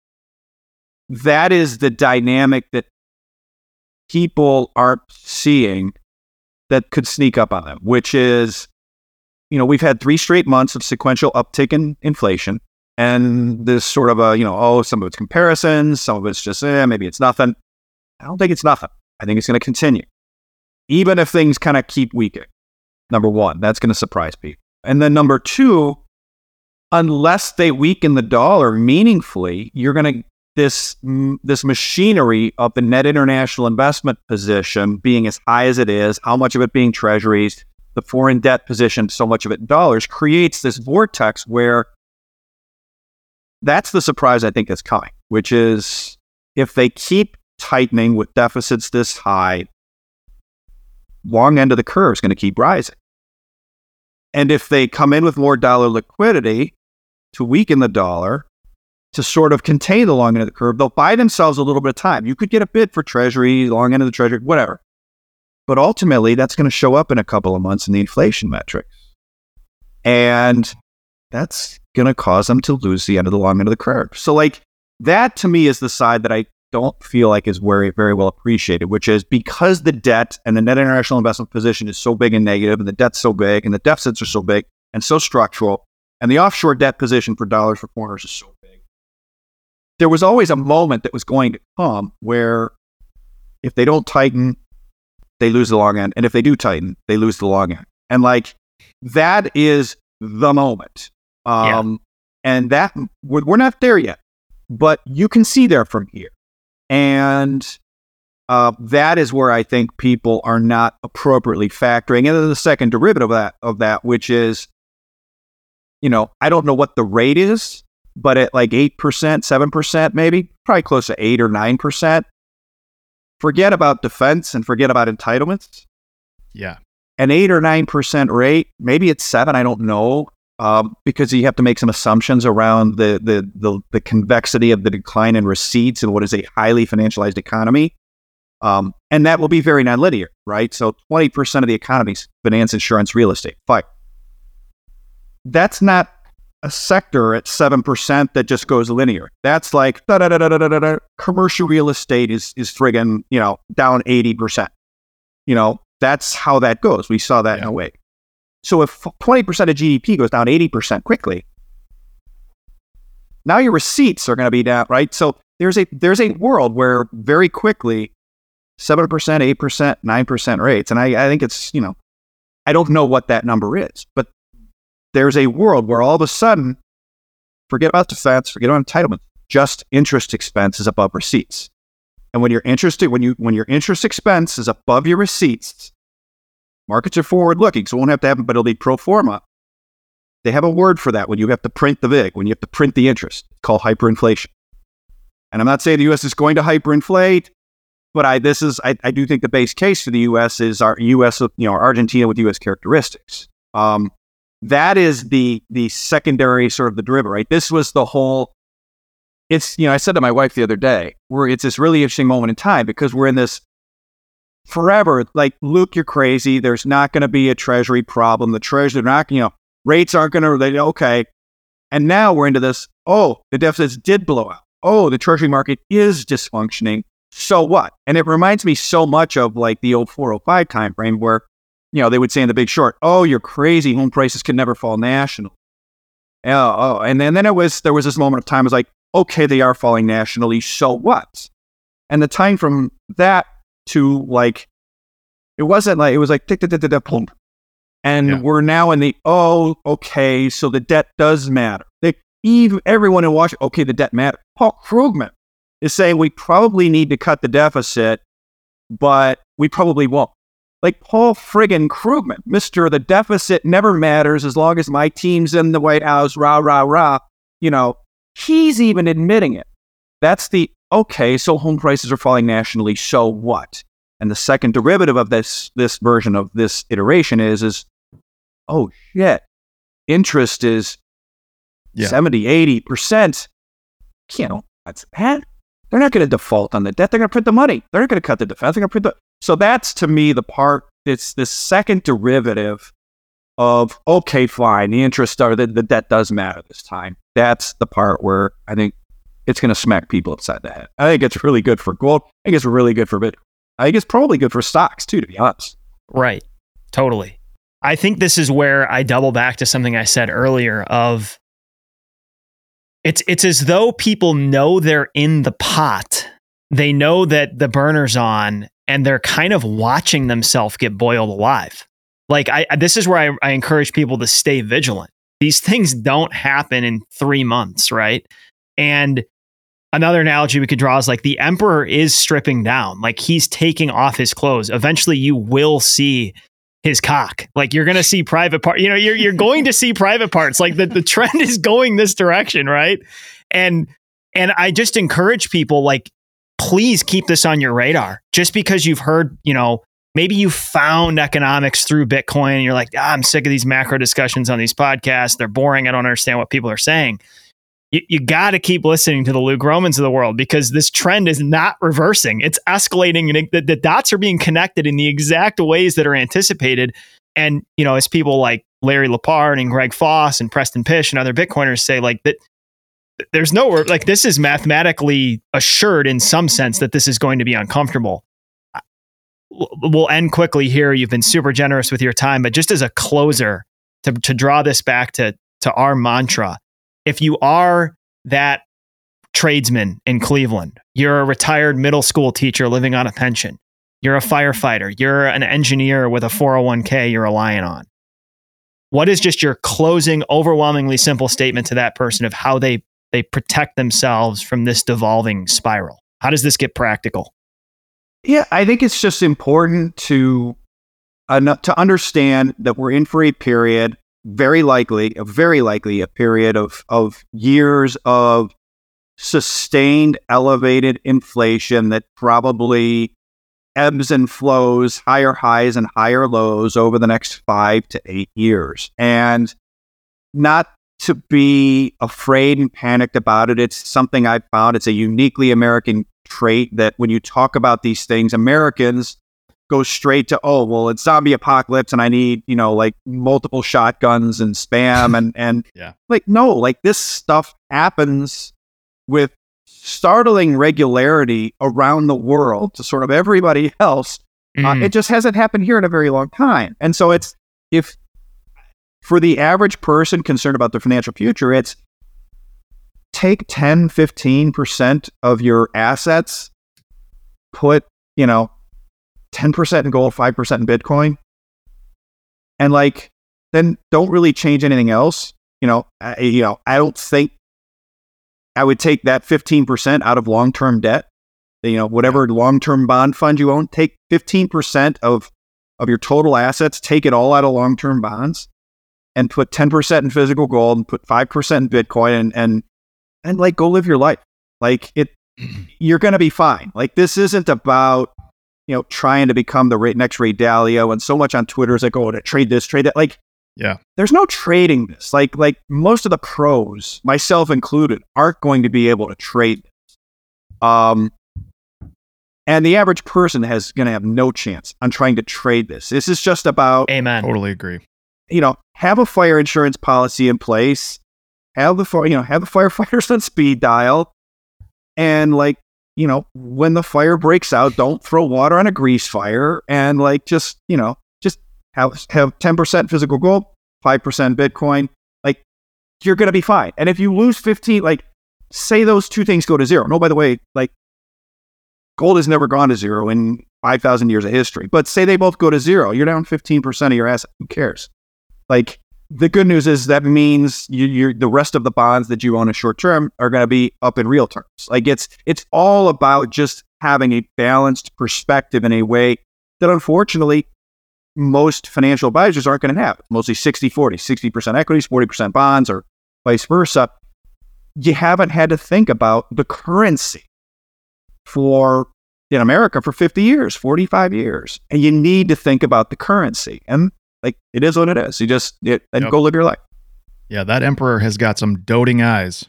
that is the dynamic that people aren't seeing that could sneak up on them, which is, you know, we've had three straight months of sequential uptick in inflation. And this sort of a, you know, oh, some of it's comparisons, some of it's just, eh, maybe it's nothing. I don't think it's nothing. I think it's going to continue. Even if things kind of keep weakening. Number one, that's going to surprise people. And then number two, unless they weaken the dollar meaningfully, you're going to this this machinery of the net international investment position being as high as it is, how much of it being treasuries, the foreign debt position, so much of it in dollars, creates this vortex where that's the surprise I think that's coming, which is if they keep tightening with deficits this high, long end of the curve is going to keep rising. And if they come in with more dollar liquidity to weaken the dollar, to sort of contain the long end of the curve, they'll buy themselves a little bit of time. You could get a bid for treasury, long end of the treasury, whatever. But ultimately, that's going to show up in a couple of months in the inflation metrics. And that's going to cause them to lose the end of the long end of the curve. So, like, that to me is the side that I don't feel like is very, very well appreciated, which is because the debt and the net international investment position is so big and negative, and the debt's so big, and the deficits are so big and so structural, and the offshore debt position for dollars for foreigners is so big. There was always a moment that was going to come where if they don't tighten, they lose the long end. And if they do tighten, they lose the long end. And like that is the moment. Yeah. Um, And that we're, we're not there yet, but you can see there from here. And uh, that is where I think people are not appropriately factoring. And then the second derivative of that, of that, which is, you know, I don't know what the rate is, but at like 8%, 7%, maybe, probably close to 8 or 9%. Forget about defense and forget about entitlements. Yeah. An 8 or 9% rate, maybe it's 7, I don't know, um, because you have to make some assumptions around the, the, the, the convexity of the decline in receipts in what is a highly financialized economy. Um, and that will be very nonlinear, right? So 20% of the economy is finance, insurance, real estate. Fine. That's not a sector at 7% that just goes linear. That's like da da da. Commercial real estate is is friggin', you know, down 80%. You know, that's how that goes. We saw that in a way. So if 20% of GDP goes down 80% quickly, now your receipts are going to be down, right? So there's a there's a world where very quickly, seven percent, eight percent, nine percent rates, and I, I think it's you know, I don't know what that number is, but there's a world where all of a sudden, forget about defense, forget about entitlement, just interest expense is above receipts. And when your interest when you when your interest expense is above your receipts, markets are forward looking, so it won't have to happen, but it'll be pro forma. They have a word for that when you have to print the VIG, when you have to print the interest. It's called hyperinflation. And I'm not saying the US is going to hyperinflate, but I this is I, I do think the base case for the US is our US, you know, Argentina with US characteristics. Um, that is the the secondary sort of the derivative, right? This was the whole it's you know, I said to my wife the other day, where it's this really interesting moment in time because we're in this forever, like, Luke, you're crazy. There's not going to be a treasury problem. The treasury, they're not, you know, Rates aren't going to, okay. And now we're into this, oh, the deficits did blow out. Oh, the treasury market is dysfunctioning. So what? And it reminds me so much of like the old 405 timeframe where, you know, they would say in the big short, oh, you're crazy. Home prices can never fall national. Oh, oh. And then, then it was, there was this moment of time, it was like, okay, they are falling nationally. So what? And the time from that to like, it wasn't like, it was like, tick, tick, tick, tick, tick, and yeah. we're now in the, oh, okay, so the debt does matter. They, even everyone in Washington, okay, the debt matters. Paul Krugman is saying we probably need to cut the deficit, but we probably won't. Like Paul friggin' Krugman, Mr. The deficit never matters as long as my team's in the White House, rah, rah, rah. You know, he's even admitting it. That's the, okay, so home prices are falling nationally, so what? And the second derivative of this this version of this iteration is is oh shit, interest is yeah. 70, 80%. You know, that's that. They're not going to default on the debt. They're going to print the money. They're not going to cut the defense. They're going to print the. So that's to me the part. It's the second derivative of okay, fine. The interest or the, the debt does matter this time. That's the part where I think it's going to smack people upside the head. I think it's really good for gold. I think it's really good for Bitcoin. I think it's probably good for stocks too, to be honest. Right. Totally. I think this is where I double back to something I said earlier of it's it's as though people know they're in the pot. They know that the burner's on and they're kind of watching themselves get boiled alive. Like I this is where I, I encourage people to stay vigilant. These things don't happen in three months, right? And another analogy we could draw is like the emperor is stripping down like he's taking off his clothes eventually you will see his cock. Like you're to see private part, you know, you're, you're going to see private parts. Like the, the trend is going this direction. Right. And, and I just encourage people like, please keep this on your radar just because you've heard, you know, maybe you found economics through Bitcoin and you're like, ah, I'm sick of these macro discussions on these podcasts. They're boring. I don't understand what people are saying you, you got to keep listening to the Luke Gromens of the world because this trend is not reversing. It's escalating and it, the, the dots are being connected in the exact ways that are anticipated. And, you know, as people like Larry Lepard and Greg Foss and Preston Pysh and other Bitcoiners say, like, that there's no, like, this is mathematically assured in some sense that this is going to be uncomfortable. We'll end quickly here. You've been super generous with your time, but just as a closer to, to draw this back to, to our mantra, if you are that tradesman in Cleveland, you're a retired middle school teacher living on a pension, you're a firefighter, you're an engineer with a 401k you're relying on. What is just your closing, overwhelmingly simple statement to that person of how they, they protect themselves from this devolving spiral? How does this get practical? Yeah, I think it's just important to uh, to understand that we're in for a period very likely, very likely, a period of, of years of sustained elevated inflation that probably ebbs and flows, higher highs and higher lows over the next five to eight years. And not to be afraid and panicked about it. It's something I found. It's a uniquely American trait that when you talk about these things, Americans goes straight to oh well it's zombie apocalypse and I need you know like multiple shotguns and spam and and yeah. like no like this stuff happens with startling regularity around the world to sort of everybody else. Uh, mm. uh, it just hasn't happened here in a very long time. And so it's if for the average person concerned about their financial future it's take 10, 15% of your assets, put, you know, 10% in gold, 5% in Bitcoin, and like, then don't really change anything else. You know, I, you know, I don't think I would take that 15% out of long-term debt. You know, whatever long-term bond fund you own, take 15% of of your total assets, take it all out of long-term bonds and put 10% in physical gold and put 5% in Bitcoin and and and like go live your life. Like it you're going to be fine. Like this isn't about you know trying to become the next Ray Dalio and so much on Twitter is like oh to trade this, trade that. Like yeah. There's no trading this. Like like most of the pros, myself included, aren't going to be able to trade this. Um and the average person has going to have no chance on trying to trade this. This is just about Amen. Totally agree. You know, have a fire insurance policy in place. Have the you know, have the firefighters on speed dial and like, you know, when the fire breaks out, don't throw water on a grease fire and like just, you know, just have have 10% physical gold, 5% Bitcoin, like you're going to be fine. And if you lose 15, like say those two things go to zero. No, by the way, like gold has never gone to zero in 5,000 years of history, but say they both go to zero, you're down 15% of your asset. Who cares? Like the good news is that means you, the rest of the bonds that you own in short term are going to be up in real terms. Like it's it's all about just having a balanced perspective in a way that unfortunately most financial advisors aren't going to have. Mostly 60 40, 60% equities, 40% bonds, or vice versa. You haven't had to think about the currency for in America for 50 years, 45 years. And you need to think about the currency. And like it is what it is. You just it, and yep. go live your life. Yeah, that emperor has got some doting eyes.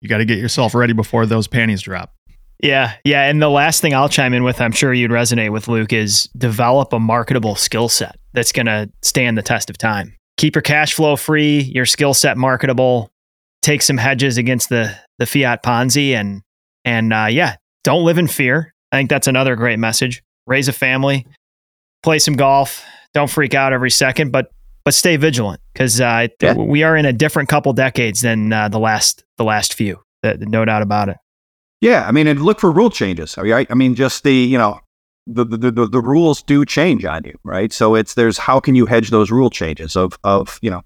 You got to get yourself ready before those panties drop. Yeah, yeah. And the last thing I'll chime in with, I'm sure you'd resonate with Luke, is develop a marketable skill set that's going to stand the test of time. Keep your cash flow free, your skill set marketable. Take some hedges against the the fiat Ponzi, and and uh, yeah, don't live in fear. I think that's another great message. Raise a family, play some golf. Don't freak out every second, but but stay vigilant because uh, yeah. we are in a different couple decades than uh, the last the last few. No doubt about it. Yeah, I mean, and look for rule changes. Right? I mean, just the you know, the, the the the rules do change on you, right? So it's there's how can you hedge those rule changes of of you know,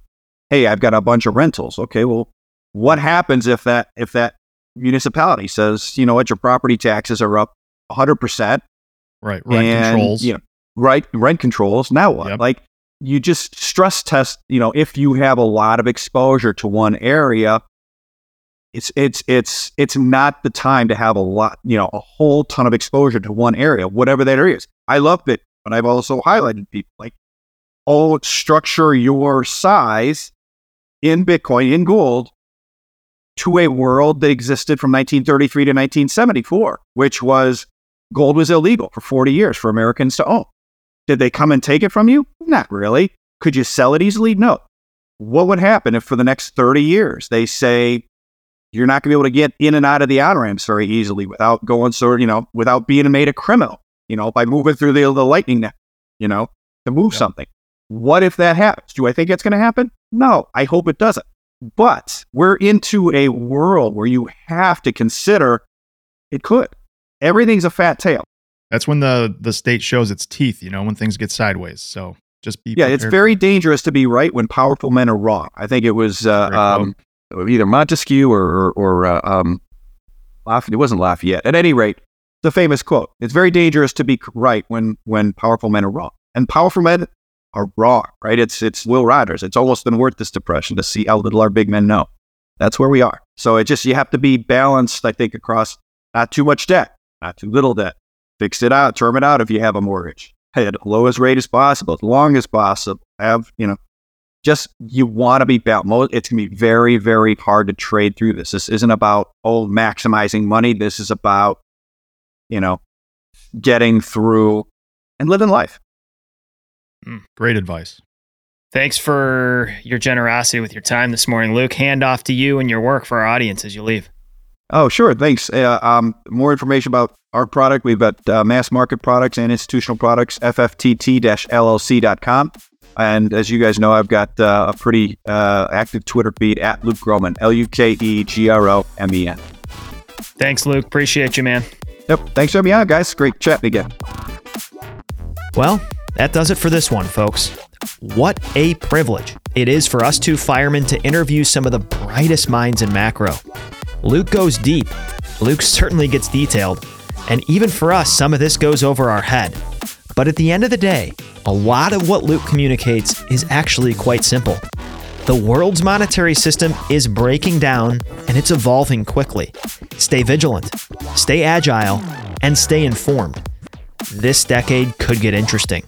hey, I've got a bunch of rentals. Okay, well, what happens if that if that municipality says, you know what, your property taxes are up 100 percent, right? Rent and, controls, you know, right? Rent controls. Now what? Yep. Like you just stress test. You know, if you have a lot of exposure to one area, it's it's it's it's not the time to have a lot, you know, a whole ton of exposure to one area, whatever that area is. I love it, but I've also highlighted people like, oh, structure your size in Bitcoin, in gold, to a world that existed from 1933 to 1974, which was gold was illegal for 40 years for Americans to own. Did they come and take it from you? Not really. Could you sell it easily? No. What would happen if for the next 30 years they say you're not going to be able to get in and out of the on ramps very easily without going sort you know, without being made a criminal, you know, by moving through the, the lightning net, you know, to move yeah. something. What if that happens? Do I think it's going to happen? No, I hope it doesn't. But we're into a world where you have to consider it could. Everything's a fat tail. That's when the the state shows its teeth, you know, when things get sideways. So just be yeah. It's very dangerous to be right when powerful men are wrong. I think it was uh, um, either Montesquieu or or, or uh, um, Lafayette. It wasn't Lafayette. At any rate, the famous quote: "It's very dangerous to be right when when powerful men are wrong." And powerful men are wrong, right? It's it's Will Rogers. It's almost been worth this depression to see how little our big men know. That's where we are. So it just you have to be balanced. I think across not too much debt, not too little debt. Fix it out, term it out if you have a mortgage. It lowest rate as possible, as long as possible. Have you know just you want to be balanced. It's going to be very, very hard to trade through this. This isn't about oh maximizing money. This is about you know getting through and living life. Mm, great advice. Thanks for your generosity with your time this morning, Luke. Hand off to you and your work for our audience as you leave. Oh, sure. Thanks. Uh, um, more information about our product. We've got uh, mass market products and institutional products, FFTT-LLC.com. And as you guys know, I've got uh, a pretty uh, active Twitter feed at Luke Gromen, L U K E G R O M E N. Thanks, Luke. Appreciate you, man. Yep. Thanks for having me on, guys. Great chatting again. Well, that does it for this one, folks. What a privilege it is for us two firemen to interview some of the brightest minds in macro. Luke goes deep, Luke certainly gets detailed, and even for us, some of this goes over our head. But at the end of the day, a lot of what Luke communicates is actually quite simple. The world's monetary system is breaking down and it's evolving quickly. Stay vigilant, stay agile, and stay informed. This decade could get interesting.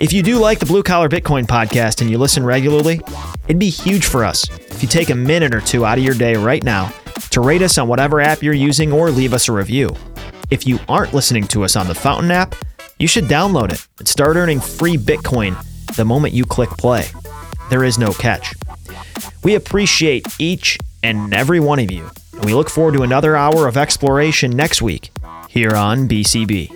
If you do like the Blue Collar Bitcoin podcast and you listen regularly, it'd be huge for us if you take a minute or two out of your day right now to rate us on whatever app you're using or leave us a review. If you aren't listening to us on the Fountain app, you should download it and start earning free Bitcoin the moment you click play. There is no catch. We appreciate each and every one of you, and we look forward to another hour of exploration next week here on BCB.